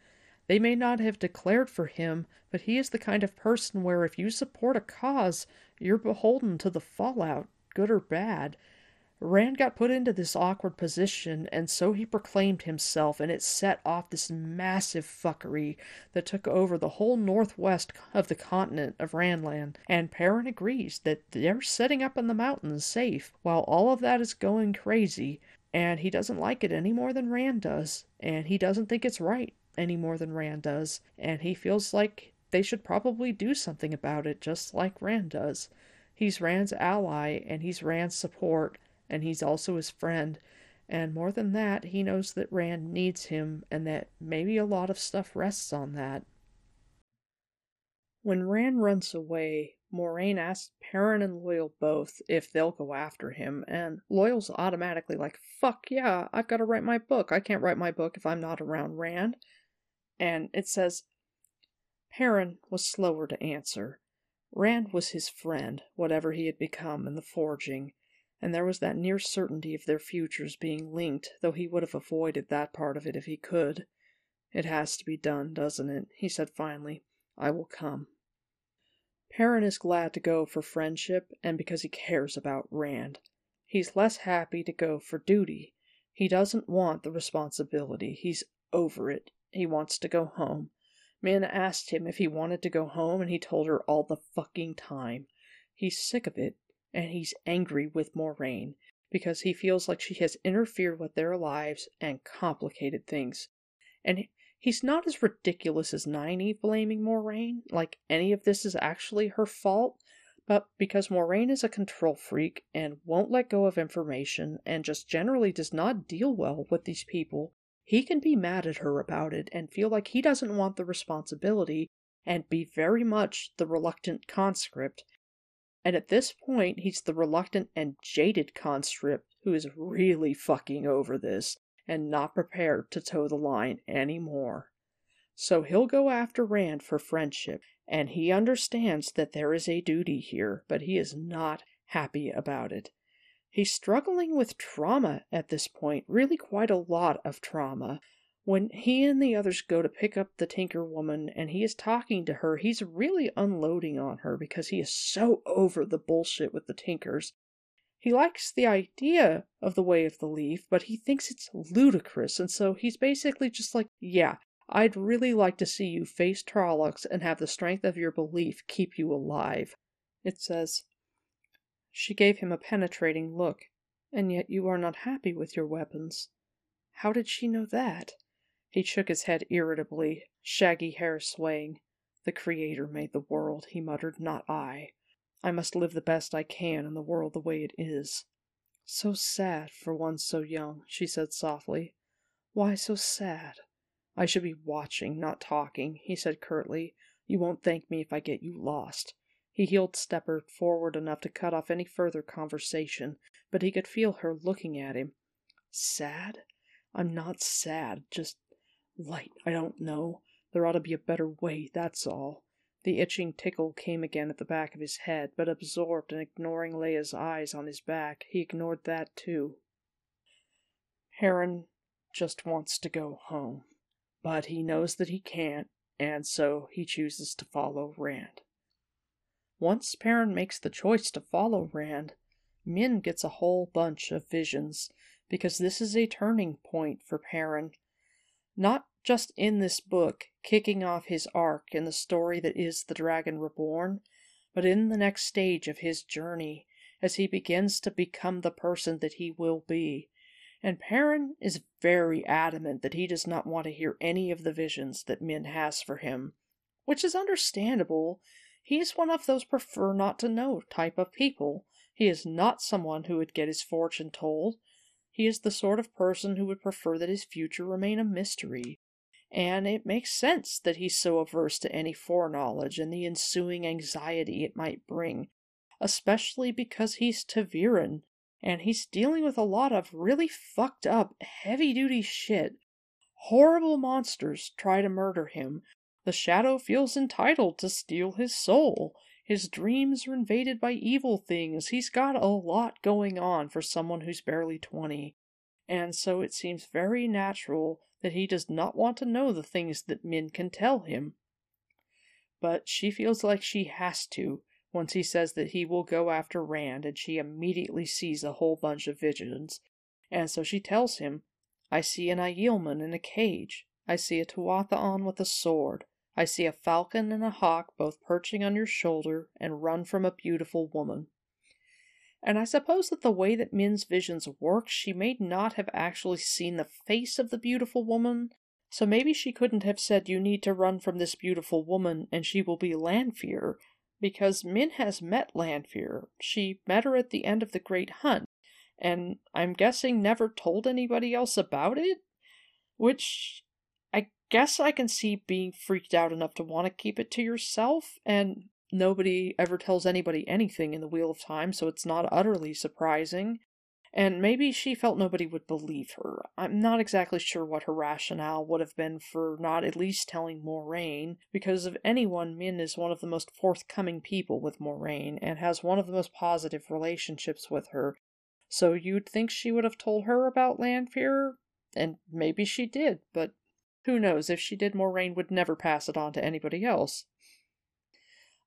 They may not have declared for him, but he is the kind of person where if you support a cause, you're beholden to the fallout, good or bad. Rand got put into this awkward position, and so he proclaimed himself, and it set off this massive fuckery that took over the whole northwest of the continent of Randland. And Perrin agrees that they're setting up in the mountains safe while all of that is going crazy, and he doesn't like it any more than Rand does, and he doesn't think it's right any more than Rand does, and he feels like they should probably do something about it, just like Rand does. He's Rand's ally, and he's Rand's support, and he's also his friend. And more than that, he knows that Rand needs him, and that maybe a lot of stuff rests on that. When Rand runs away, Moiraine asks Perrin and Loial both if they'll go after him, and Loial's automatically like, fuck yeah, I've got to write my book. I can't write my book if I'm not around Rand and it says Perrin was slower to answer. Rand was his friend, whatever he had become in the forging, and there was that near certainty of their futures being linked, though he would have avoided that part of it if he could. It has to be done, doesn't it? he said finally. I will come. Perrin is glad to go for friendship and because he cares about Rand. He's less happy to go for duty. He doesn't want the responsibility. He's over it. He wants to go home. Minna asked him if he wanted to go home, and he told her all the fucking time. He's sick of it, and he's angry with Moiraine because he feels like she has interfered with their lives and complicated things. And he's not as ridiculous as Nynaeve blaming Moiraine, like any of this is actually her fault, but because Moiraine is a control freak and won't let go of information and just generally does not deal well with these people he can be mad at her about it and feel like he doesn't want the responsibility and be very much the reluctant conscript. And at this point, he's the reluctant and jaded conscript who is really fucking over this and not prepared to toe the line anymore. So he'll go after Rand for friendship, and he understands that there is a duty here, but he is not happy about it. He's struggling with trauma at this point, really quite a lot of trauma. When he and the others go to pick up the Tinker Woman and he is talking to her, he's really unloading on her because he is so over the bullshit with the Tinkers. He likes the idea of the Way of the Leaf, but he thinks it's ludicrous, and so he's basically just like, yeah, I'd really like to see you face Trollocs and have the strength of your belief keep you alive. It says, she gave him a penetrating look. And yet you are not happy with your weapons. How did she know that? He shook his head irritably, shaggy hair swaying. The Creator made the world, he muttered, not I. I must live the best I can in the world the way it is. So sad for one so young, she said softly. Why so sad? I should be watching, not talking, he said curtly. You won't thank me if I get you lost. He heeled Stepper forward enough to cut off any further conversation, but he could feel her looking at him. Sad? I'm not sad, just light. I don't know. There ought to be a better way, that's all. The itching tickle came again at the back of his head, but absorbed and ignoring Leya's eyes on his back, he ignored that too. Heron just wants to go home, but he knows that he can't, and so he chooses to follow Rand. Once Perrin makes the choice to follow Rand, Min gets a whole bunch of visions, because this is a turning point for Perrin. Not just in this book, kicking off his arc in the story that is The Dragon Reborn, but in the next stage of his journey, as he begins to become the person that he will be. And Perrin is very adamant that he does not want to hear any of the visions that Min has for him, which is understandable. He is one of those prefer not to know type of people. He is not someone who would get his fortune told. He is the sort of person who would prefer that his future remain a mystery. And it makes sense that he's so averse to any foreknowledge and the ensuing anxiety it might bring, especially because he's ta'veren, and he's dealing with a lot of really fucked up, heavy duty shit. Horrible monsters try to murder him. The shadow feels entitled to steal his soul. His dreams are invaded by evil things. He's got a lot going on for someone who's barely 20. And so it seems very natural that he does not want to know the things that men can tell him. But she feels like she has to, once he says that he will go after Rand, and she immediately sees a whole bunch of visions. And so she tells him, I see an Aielman in a cage. I see a Tuatha'an with a sword. I see a falcon and a hawk both perching on your shoulder and run from a beautiful woman. And I suppose that the way that Min's visions work, she may not have actually seen the face of the beautiful woman, so maybe she couldn't have said, You need to run from this beautiful woman, and she will be Lanfear, because Min has met Lanfear. She met her at the end of the Great Hunt, and I'm guessing never told anybody else about it? Which guess I can see being freaked out enough to want to keep it to yourself, and nobody ever tells anybody anything in the Wheel of Time, so it's not utterly surprising and maybe she felt nobody would believe her. I'm not exactly sure what her rationale would have been for not at least telling Moiraine, because of anyone, Min is one of the most forthcoming people with Moiraine and has one of the most positive relationships with her. So you'd think she would have told her about Lanfear, and maybe she did, but who knows, if she did, Moiraine would never pass it on to anybody else.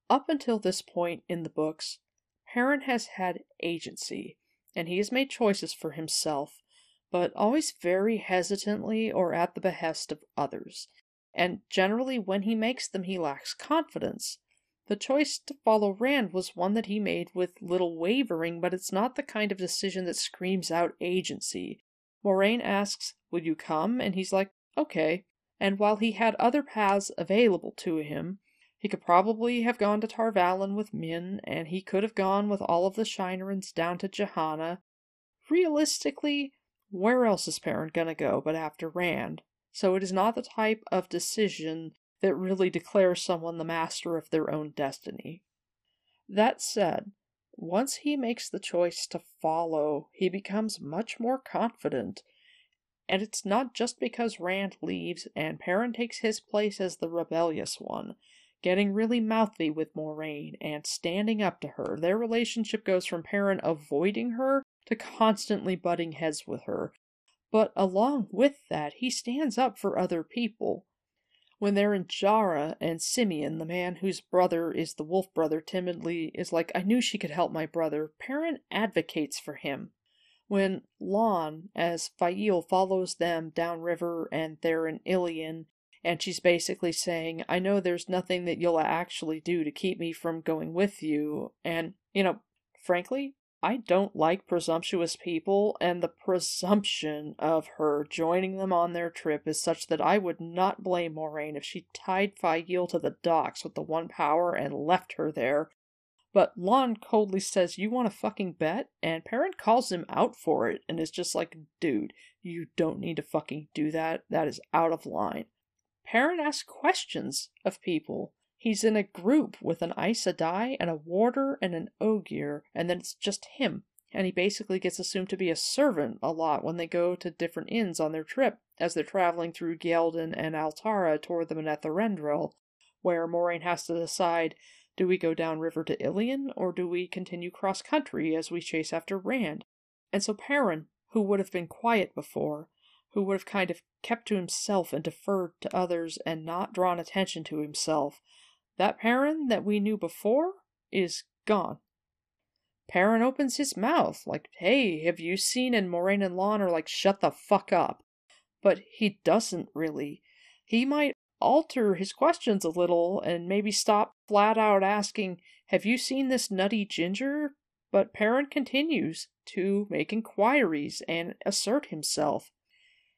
Up until this point in the books, Perrin has had agency and he has made choices for himself, but always very hesitantly or at the behest of others. And generally, when he makes them, he lacks confidence. The choice to follow Rand was one that he made with little wavering, but it's not the kind of decision that screams out agency. Moiraine asks, Will you come? And he's like, Okay. And while he had other paths available to him, he could probably have gone to Tar Valon with Min, and he could have gone with all of the Shienarans down to Jehannah. Realistically, where else is Perrin gonna go but after Rand? So it is not the type of decision that really declares someone the master of their own destiny. That said, once he makes the choice to follow, he becomes much more confident. And it's not just because Rand leaves and Perrin takes his place as the rebellious one getting really mouthy with Moiraine and standing up to her. Their relationship goes from Perrin avoiding her to constantly butting heads with her. But along with that, he stands up for other people. When they're in Jarra and Simeon, the man whose brother is the wolf brother, timidly is like, I knew she could help my brother, Perrin advocates for him. When Lan, as Faile follows them downriver and they're in Illian, and she's basically saying, I know there's nothing that you'll actually do to keep me from going with you. And, you know, frankly, I don't like presumptuous people, and the presumption of her joining them on their trip is such that I would not blame Moiraine if she tied Faile to the docks with the one power and left her there. But Lan coldly says, You want a fucking bet? And Perrin calls him out for it and is just like, Dude, you don't need to fucking do that. That is out of line. Perrin asks questions of people. He's in a group with an Aes Sedai and a warder and an Ogier, and then it's just him. And he basically gets assumed to be a servant a lot when they go to different inns on their trip, as they're traveling through Ghealdan and Altara toward the Manetherendrelle, where Moiraine has to decide do we go down river to Illian, or do we continue cross country as we chase after Rand? And so Perrin, who would have been quiet before, who would have kind of kept to himself and deferred to others and not drawn attention to himself. That Perrin that we knew before is gone. Perrin opens his mouth, like, hey, have you seen? And Moiraine and Lan are like, shut the fuck up. But he doesn't really. He might alter his questions a little and maybe stop flat out asking, have you seen this nutty ginger? But Perrin continues to make inquiries and assert himself.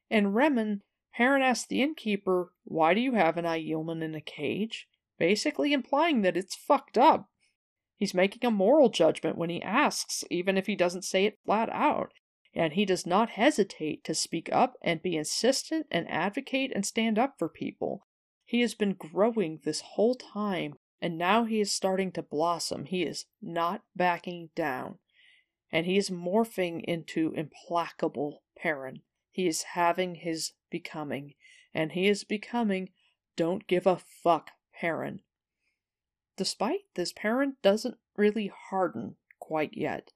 And Remen, Perrin asks the innkeeper, Why do you have an Aielman in a cage? Basically implying that it's fucked up. He's making a moral judgment when he asks, even if he doesn't say it flat out. And he does not hesitate to speak up and be insistent and advocate and stand up for people. He has been growing this whole time, and now he is starting to blossom. He is not backing down. And he is morphing into implacable Perrin. He is having his becoming, and he is becoming don't give a fuck Perrin. Despite this, Perrin doesn't really harden quite yet.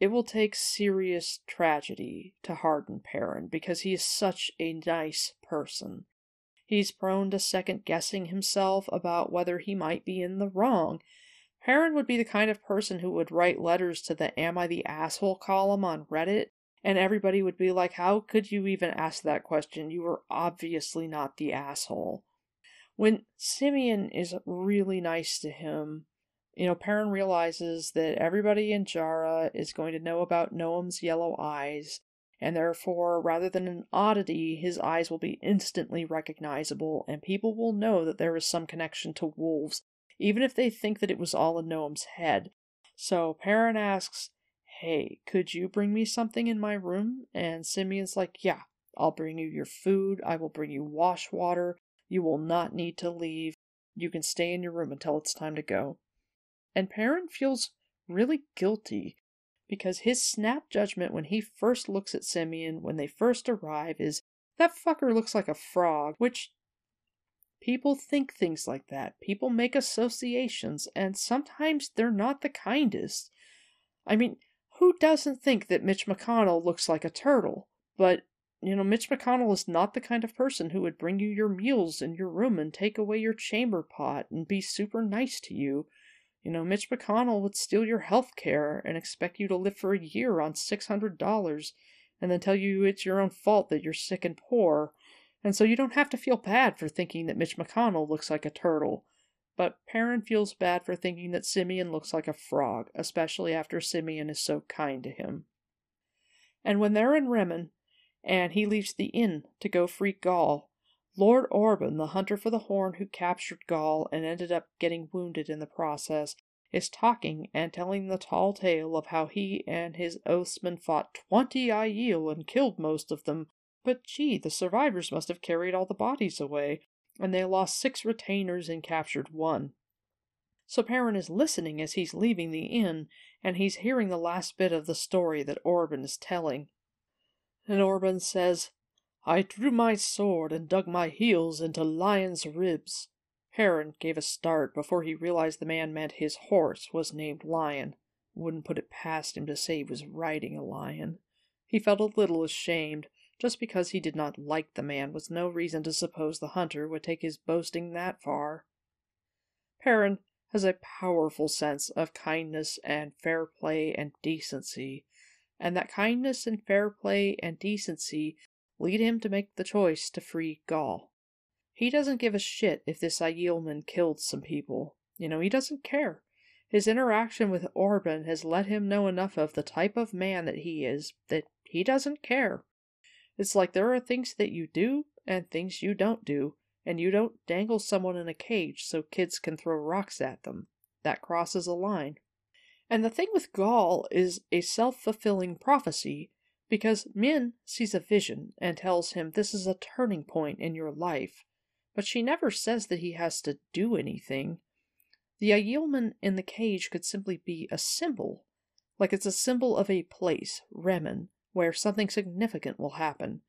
It will take serious tragedy to harden Perrin because he is such a nice person. He's prone to second guessing himself about whether he might be in the wrong. Perrin would be the kind of person who would write letters to the Am I the Asshole column on Reddit, and everybody would be like, How could you even ask that question? You were obviously not the asshole. When Simeon is really nice to him, you know, Perrin realizes that everybody in Jarra is going to know about Noam's yellow eyes, and therefore, rather than an oddity, his eyes will be instantly recognizable, and people will know that there is some connection to wolves, even if they think that it was all in Noam's head. So Perrin asks, Hey, could you bring me something in my room? And Simeon's like, Yeah, I'll bring you your food, I will bring you wash water, you will not need to leave. You can stay in your room until it's time to go. And Perrin feels really guilty because his snap judgment when he first looks at Simeon when they first arrive is that fucker looks like a frog, which people think things like that. People make associations, and sometimes they're not the kindest. I mean, who doesn't think that Mitch McConnell looks like a turtle? But you know, Mitch McConnell is not the kind of person who would bring you your meals in your room and take away your chamber pot and be super nice to you. You know, Mitch McConnell would steal your health care and expect you to live for a year on $600 and then tell you it's your own fault that you're sick and poor. And so you don't have to feel bad for thinking that Mitch McConnell looks like a turtle. But Perrin feels bad for thinking that Simeon looks like a frog, especially after Simeon is so kind to him. And when they're in Remen, and he leaves the inn to go free Gaul. Lord Orban, the hunter for the horn who captured Gaul and ended up getting wounded in the process, is talking and telling the tall tale of how he and his oathsmen fought twenty Aiel and killed most of them, but gee, the survivors must have carried all the bodies away, and they lost six retainers and captured one. So Perrin is listening as he's leaving the inn, and he's hearing the last bit of the story that Orban is telling. And Orban says, I drew my sword and dug my heels into Lion's ribs. Perrin gave a start before he realized the man meant his horse was named Lion. Wouldn't put it past him to say he was riding a lion. He felt a little ashamed. Just because he did not like the man was no reason to suppose the hunter would take his boasting that far. Perrin has a powerful sense of kindness and fair play and decency, and that kindness and fair play and decency lead him to make the choice to free Gaul. He doesn't give a shit if this Aielman killed some people. You know, he doesn't care. His interaction with Orban has let him know enough of the type of man that he is that he doesn't care. It's like there are things that you do and things you don't do, and you don't dangle someone in a cage so kids can throw rocks at them. That crosses a line. And the thing with Gaul is a self fulfilling prophecy because Min sees a vision and tells him this is a turning point in your life, but she never says that he has to do anything. The Aielman in the cage could simply be a symbol, like it's a symbol of a place, Remen, where something significant will happen,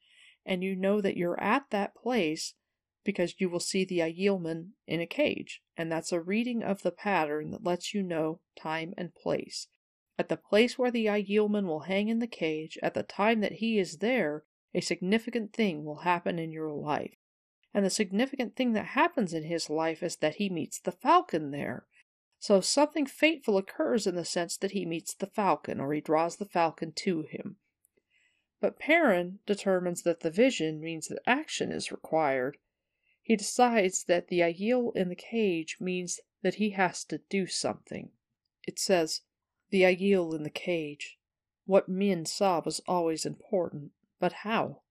and you know that you're at that place because you will see the Aielman in a cage, and that's a reading of the pattern that lets you know time and place. At the place where the Aielman will hang in the cage, at the time that he is there, a significant thing will happen in your life. And the significant thing that happens in his life is that he meets the falcon there. So something fateful occurs in the sense that he meets the falcon or he draws the falcon to him. But Perrin determines that the vision means that action is required. He decides that the Aiel in the cage means that he has to do something. It says, The Aiel in the cage. What Min saw was always important, but how?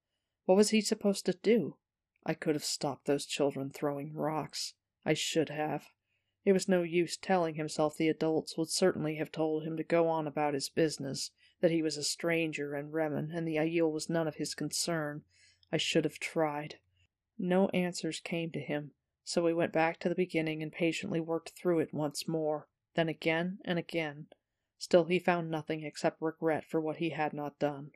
What was he supposed to do? I could have stopped those children throwing rocks. I should have. It was no use telling himself the adults would certainly have told him to go on about his business, that he was a stranger in Remen and the Aiel was none of his concern. I should have tried. No answers came to him, so we went back to the beginning and patiently worked through it once more, then again and again. Still he found nothing except regret for what he had not done.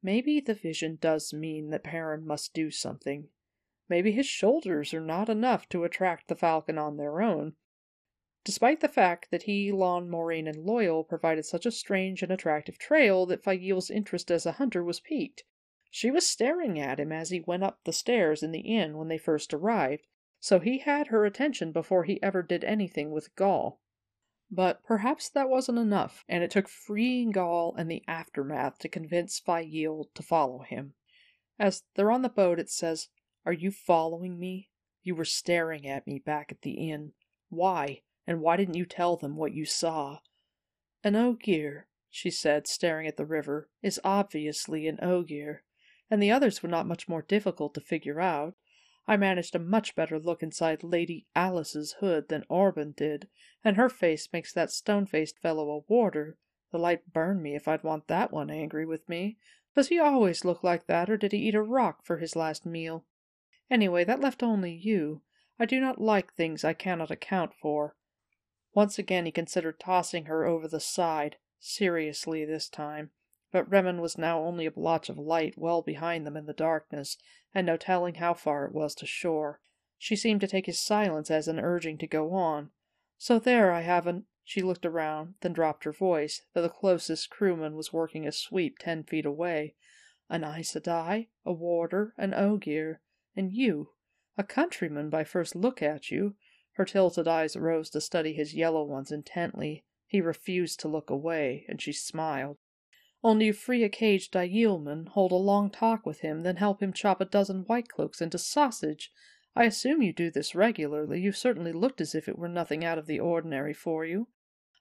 Maybe the vision does mean that Perrin must do something, Maybe his shoulders are not enough to attract the falcon on their own. Despite the fact that he, Lan, Moiraine, and Loial provided such a strange and attractive trail that Faile's interest as a hunter was piqued. She was staring at him as he went up the stairs in the inn when they first arrived, so he had her attention before he ever did anything with Gaul. But perhaps that wasn't enough, and it took freeing Gaul and the aftermath to convince Faile to follow him. As they're on the boat, it says, are you following me? You were staring at me back at the inn. Why? And why didn't you tell them what you saw? An ogier, she said, staring at the river, is obviously an ogier, and the others were not much more difficult to figure out. I managed a much better look inside Lady Alys's hood than Orban did, and her face makes that stone-faced fellow a warder. The light burned me if I'd want that one angry with me. Does he always look like that, or did he eat a rock for his last meal? Anyway, that left only you. I do not like things I cannot account for. Once again he considered tossing her over the side, seriously this time, but Remen was now only a blotch of light well behind them in the darkness, and no telling how far it was to shore. She seemed to take his silence as an urging to go on. So there I haven't. She looked around, then dropped her voice, though the closest crewman was working a sweep ten feet away. An Aes Sedai, a warder, an Ogier. And you, a countryman by first look at you, her tilted eyes rose to study his yellow ones intently. He refused to look away, and she smiled. Only free a caged Aielman, hold a long talk with him, then help him chop a dozen white cloaks into sausage. I assume you do this regularly. You certainly looked as if it were nothing out of the ordinary for you.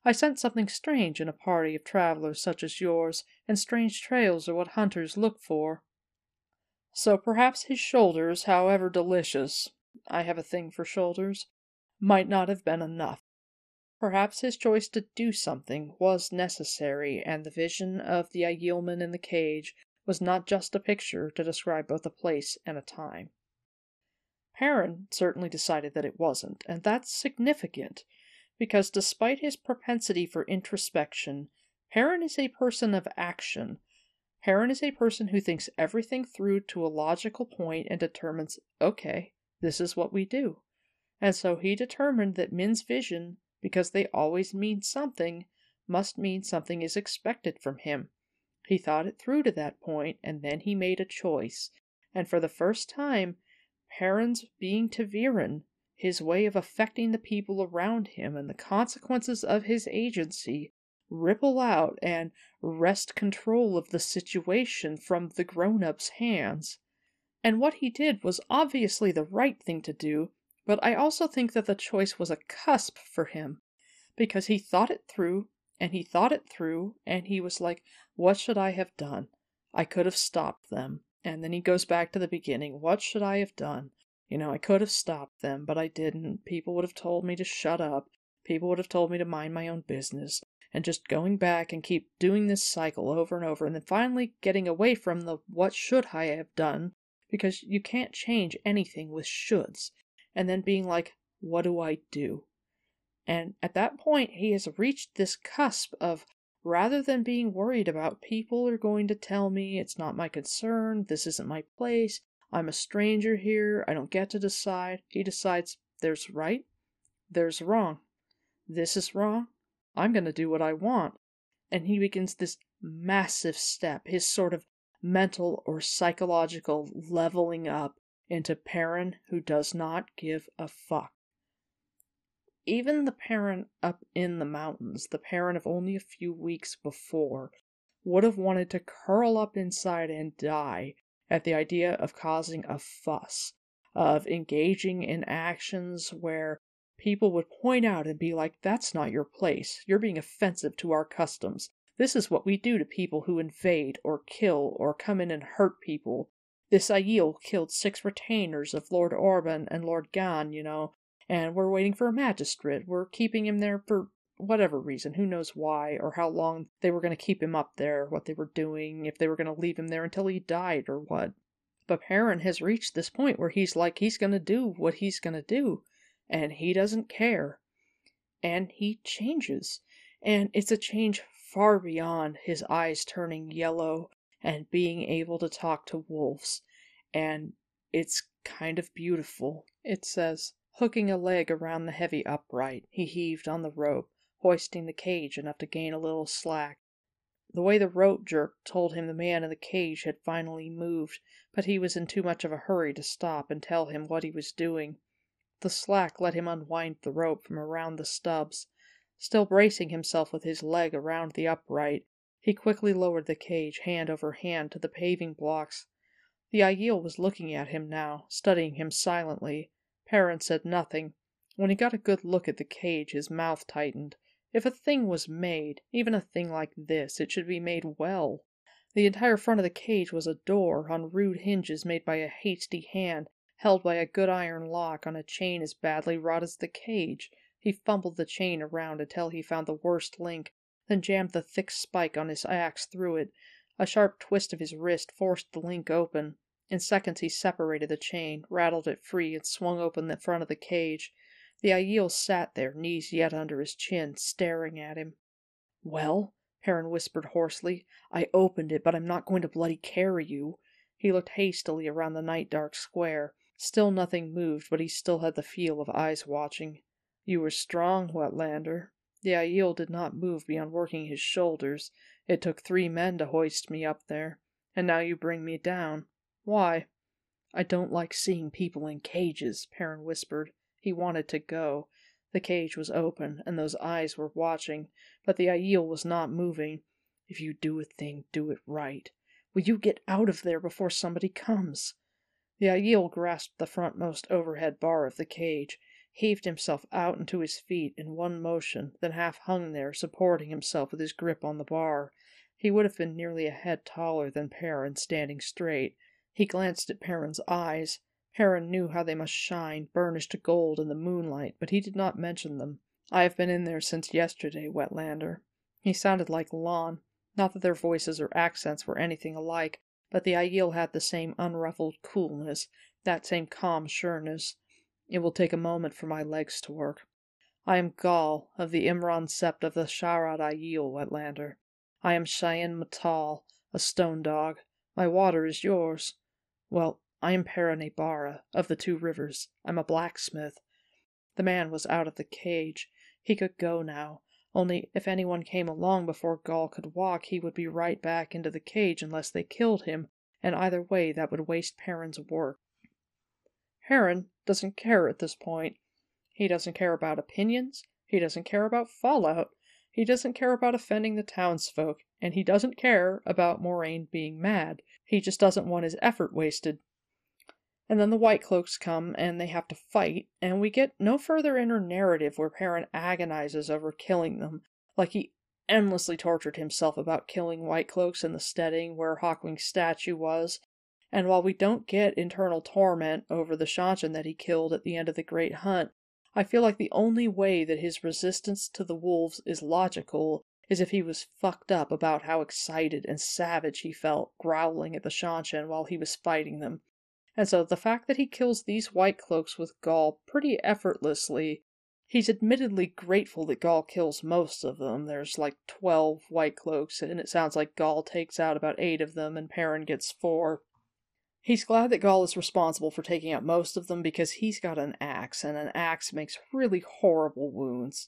I sense something strange in a party of travelers such as yours, and strange trails are what hunters look for. So perhaps his shoulders, however delicious I have a thing for shoulders might not have been enough. Perhaps his choice to do something was necessary, and the vision of the Aielman in the cage was not just a picture to describe both a place and a time. Perrin certainly decided that it wasn't, and that's significant, because despite his propensity for introspection, Perrin is a person of action Perrin is a person who thinks everything through to a logical point and determines, okay, this is what we do. And so he determined that Min's vision, because they always mean something, must mean something is expected from him. He thought it through to that point, and then he made a choice. And for the first time, Perrin's being ta'veren, his way of affecting the people around him, and the consequences of his agency ripple out and wrest control of the situation from the grown up's hands. And what he did was obviously the right thing to do, but I also think that the choice was a cusp for him, because he thought it through, and he thought it through, and he was like, What should I have done? I could have stopped them. And then he goes back to the beginning. What should I have done? You know, I could have stopped them, but I didn't. People would have told me to shut up. People would have told me to mind my own business and just going back and keep doing this cycle over and over and then finally getting away from the what should I have done because you can't change anything with shoulds and then being like what do I do? And at that point he has reached this cusp of rather than being worried about people are going to tell me it's not my concern, this isn't my place, I'm a stranger here, I don't get to decide, he decides there's right, there's wrong. This is wrong, I'm going to do what I want. And he begins this massive step, his sort of mental or psychological leveling up into Perrin who does not give a fuck. even the Perrin up in the mountains, the Perrin of only a few weeks before, would have wanted to curl up inside and die at the idea of causing a fuss, of engaging in actions where people would point out and be like, That's not your place. You're being offensive to our customs. This is what we do to people who invade or kill or come in and hurt people. This Aiel killed six retainers of Lord Orban and Lord Gann, you know, and we're waiting for a magistrate. We're keeping him there for whatever reason, who knows why, or how long they were going to keep him up there, what they were doing, if they were going to leave him there until he died or what. But Perrin has reached this point where he's like, he's going to do what he's going to do, and he doesn't care. And he changes. And it's a change far beyond his eyes turning yellow and being able to talk to wolves. And it's kind of beautiful, it says. Hooking a leg around the heavy upright, he heaved on the rope, hoisting the cage enough to gain a little slack. The way the rope jerked told him the man in the cage had finally moved, but he was in too much of a hurry to stop and tell him what he was doing. The slack let him unwind the rope from around the stubs. Still bracing himself with his leg around the upright, he quickly lowered the cage hand over hand to the paving blocks. The Aiel was looking at him now, studying him silently. Perrin said nothing. When he got a good look at the cage, his mouth tightened. If a thing was made, even a thing like this, it should be made well. The entire front of the cage was a door on rude hinges made by a hasty hand, held by a good iron lock on a chain as badly wrought as the cage. He fumbled the chain around until he found the worst link, then jammed the thick spike on his axe through it. A sharp twist of his wrist forced the link open. In seconds he separated the chain, rattled it free, and swung open the front of the cage. The Aiel sat there, knees yet under his chin, staring at him. Well, Perrin whispered hoarsely, I opened it, but I'm not going to bloody carry you. He looked hastily around the night dark square. Still nothing moved, but he still had the feel of eyes watching. You were strong, Wetlander. The Aiel did not move beyond working his shoulders. It took three men to hoist me up there. And now you bring me down. Why? I don't like seeing people in cages, Perrin whispered. He wanted to go. The cage was open, and those eyes were watching, but the Aiel was not moving. If you do a thing, do it right. Will you get out of there before somebody comes? The Aiel grasped the frontmost overhead bar of the cage, heaved himself out into his feet in one motion, then half hung there, supporting himself with his grip on the bar. He would have been nearly a head taller than Perrin, standing straight. He glanced at Perrin's eyes. Perrin knew how they must shine, burnished to gold in the moonlight, but he did not mention them. I have been in there since yesterday, Wetlander. He sounded like Lan. Not that their voices or accents were anything alike, but the Aiel had the same unruffled coolness, that same calm sureness. It will take a moment for my legs to work. I am Gaul, of the Imran sept of the Shaarad Aiel, Wetlander. I am Shae'en M'taal, a stone dog. My water is yours. Well, I am Perrin Aybara, of the Two Rivers. I'm a blacksmith. The man was out of the cage. He could go now. Only if anyone came along before Gaul could walk, he would be right back into the cage unless they killed him, and either way that would waste Perrin's work. Perrin doesn't care at this point. He doesn't care about opinions. He doesn't care about fallout. He doesn't care about offending the townsfolk, and he doesn't care about Moiraine being mad. He just doesn't want his effort wasted. And then the White Cloaks come and they have to fight, and we get no further inner narrative where Perrin agonizes over killing them, like he endlessly tortured himself about killing White Cloaks in the steading where Hawkwing's statue was. And while we don't get internal torment over the Seanchan that he killed at the end of the Great Hunt, I feel like the only way that his resistance to the wolves is logical is if he was fucked up about how excited and savage he felt growling at the Seanchan while he was fighting them. And so the fact that he kills these white cloaks with Gaul pretty effortlessly, he's admittedly grateful that Gaul kills most of them. There's like 12 white cloaks, and it sounds like Gaul takes out about 8 of them, and Perrin gets 4. He's glad that Gaul is responsible for taking out most of them because he's got an axe, and an axe makes really horrible wounds.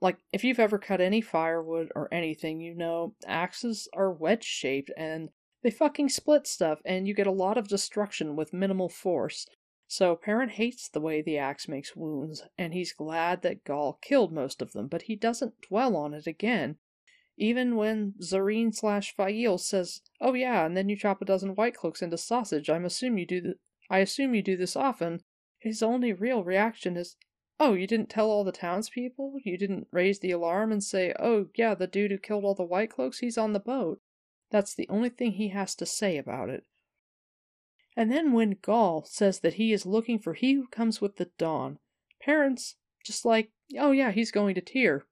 Like, if you've ever cut any firewood or anything, you know axes are wedge shaped and they fucking split stuff, and you get a lot of destruction with minimal force. So Perrin hates the way the axe makes wounds, and he's glad that Gaul killed most of them, but he doesn't dwell on it again. Even when Zarine slash Faile says, "Oh yeah, and then you chop a dozen white cloaks into sausage. I'm assume you do th- I assume you do this often." His only real reaction is, "Oh, you didn't tell all the townspeople? You didn't raise the alarm and say, "Oh yeah, the dude who killed all the white cloaks, he's on the boat." That's the only thing he has to say about it. And then when Gaul says that he is looking for he who comes with the dawn, Perrin's just like, oh yeah, he's going to Tear.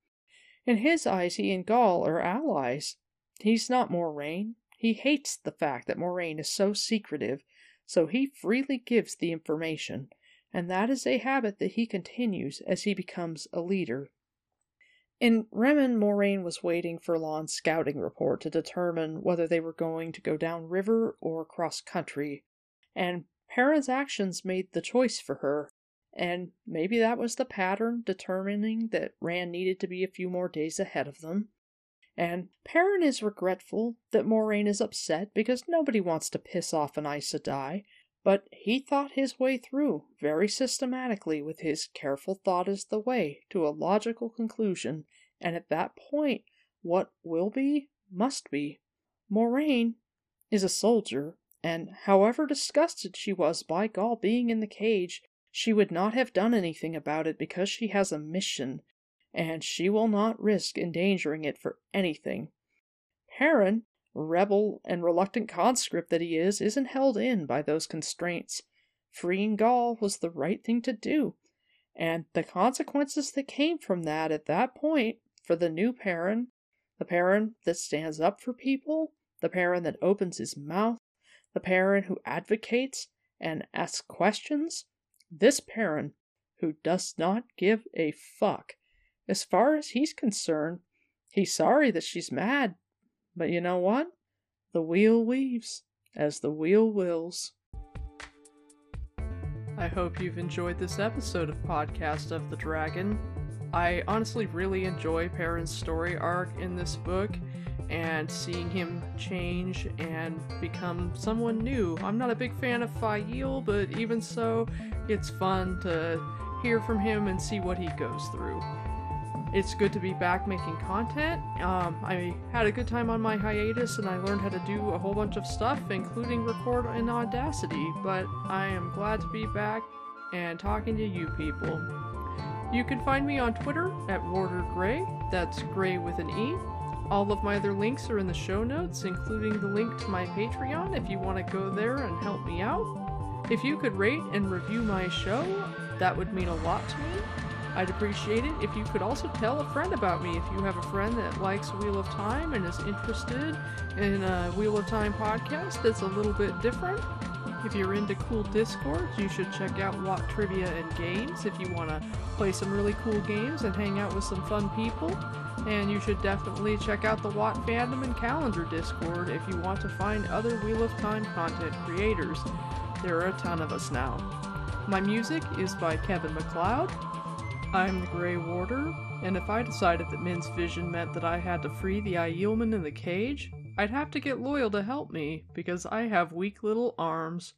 In his eyes, he and Gaul are allies. He's not Moiraine. He hates the fact that Moiraine is so secretive, so he freely gives the information, and that is a habit that he continues as he becomes a leader. In Remen, Moiraine was waiting for Lan's scouting report to determine whether they were going to go down river or cross country and Perrin's actions made the choice for her, and maybe that was the pattern determining that Rand needed to be a few more days ahead of them. And Perrin is regretful that Moiraine is upset because nobody wants to piss off an Aes Sedai, but he thought his way through very systematically with his careful thought as the way to a logical conclusion, and at that point, what will be, must be. Moiraine is a soldier and however disgusted she was by Gaul being in the cage, she would not have done anything about it because she has a mission, and she will not risk endangering it for anything. Perrin, rebel and reluctant conscript that he is, isn't held in by those constraints. Freeing Gaul was the right thing to do, and the consequences that came from that at that point for the new Perrin, the Perrin that stands up for people, the Perrin that opens his mouth, the Perrin who advocates and asks questions, this Perrin who does not give a fuck. As far as he's concerned, he's sorry that she's mad, but you know what? The wheel weaves as the wheel wills. I hope you've enjoyed this episode of Podcast of the Dragon. I honestly really enjoy Perrin's story arc in this book and seeing him change and become someone new. I'm not a big fan of Faile, but even so, it's fun to hear from him and see what he goes through. It's good to be back making content. Um, I had a good time on my hiatus and I learned how to do a whole bunch of stuff, including record in Audacity, but I am glad to be back and talking to you people. You can find me on Twitter at Warder Gray, that's Gray with an E. All of my other links are in the show notes, including the link to my Patreon if you want to go there and help me out. If you could rate and review my show, that would mean a lot to me. I'd appreciate it if you could also tell a friend about me if you have a friend that likes Wheel of Time and is interested in a Wheel of Time podcast that's a little bit different. If you're into cool discords, you should check out WoT Trivia and Games if you want to play some really cool games and hang out with some fun people. And you should definitely check out the WoT Fandom and Calendar Discord if you want to find other Wheel of Time content creators. There are a ton of us now. My music is by Kevin MacLeod. I'm the Grey Warder, and if I decided that Min's vision meant that I had to free the Aielman in the cage, I'd have to get Loial to help me, because I have weak little arms.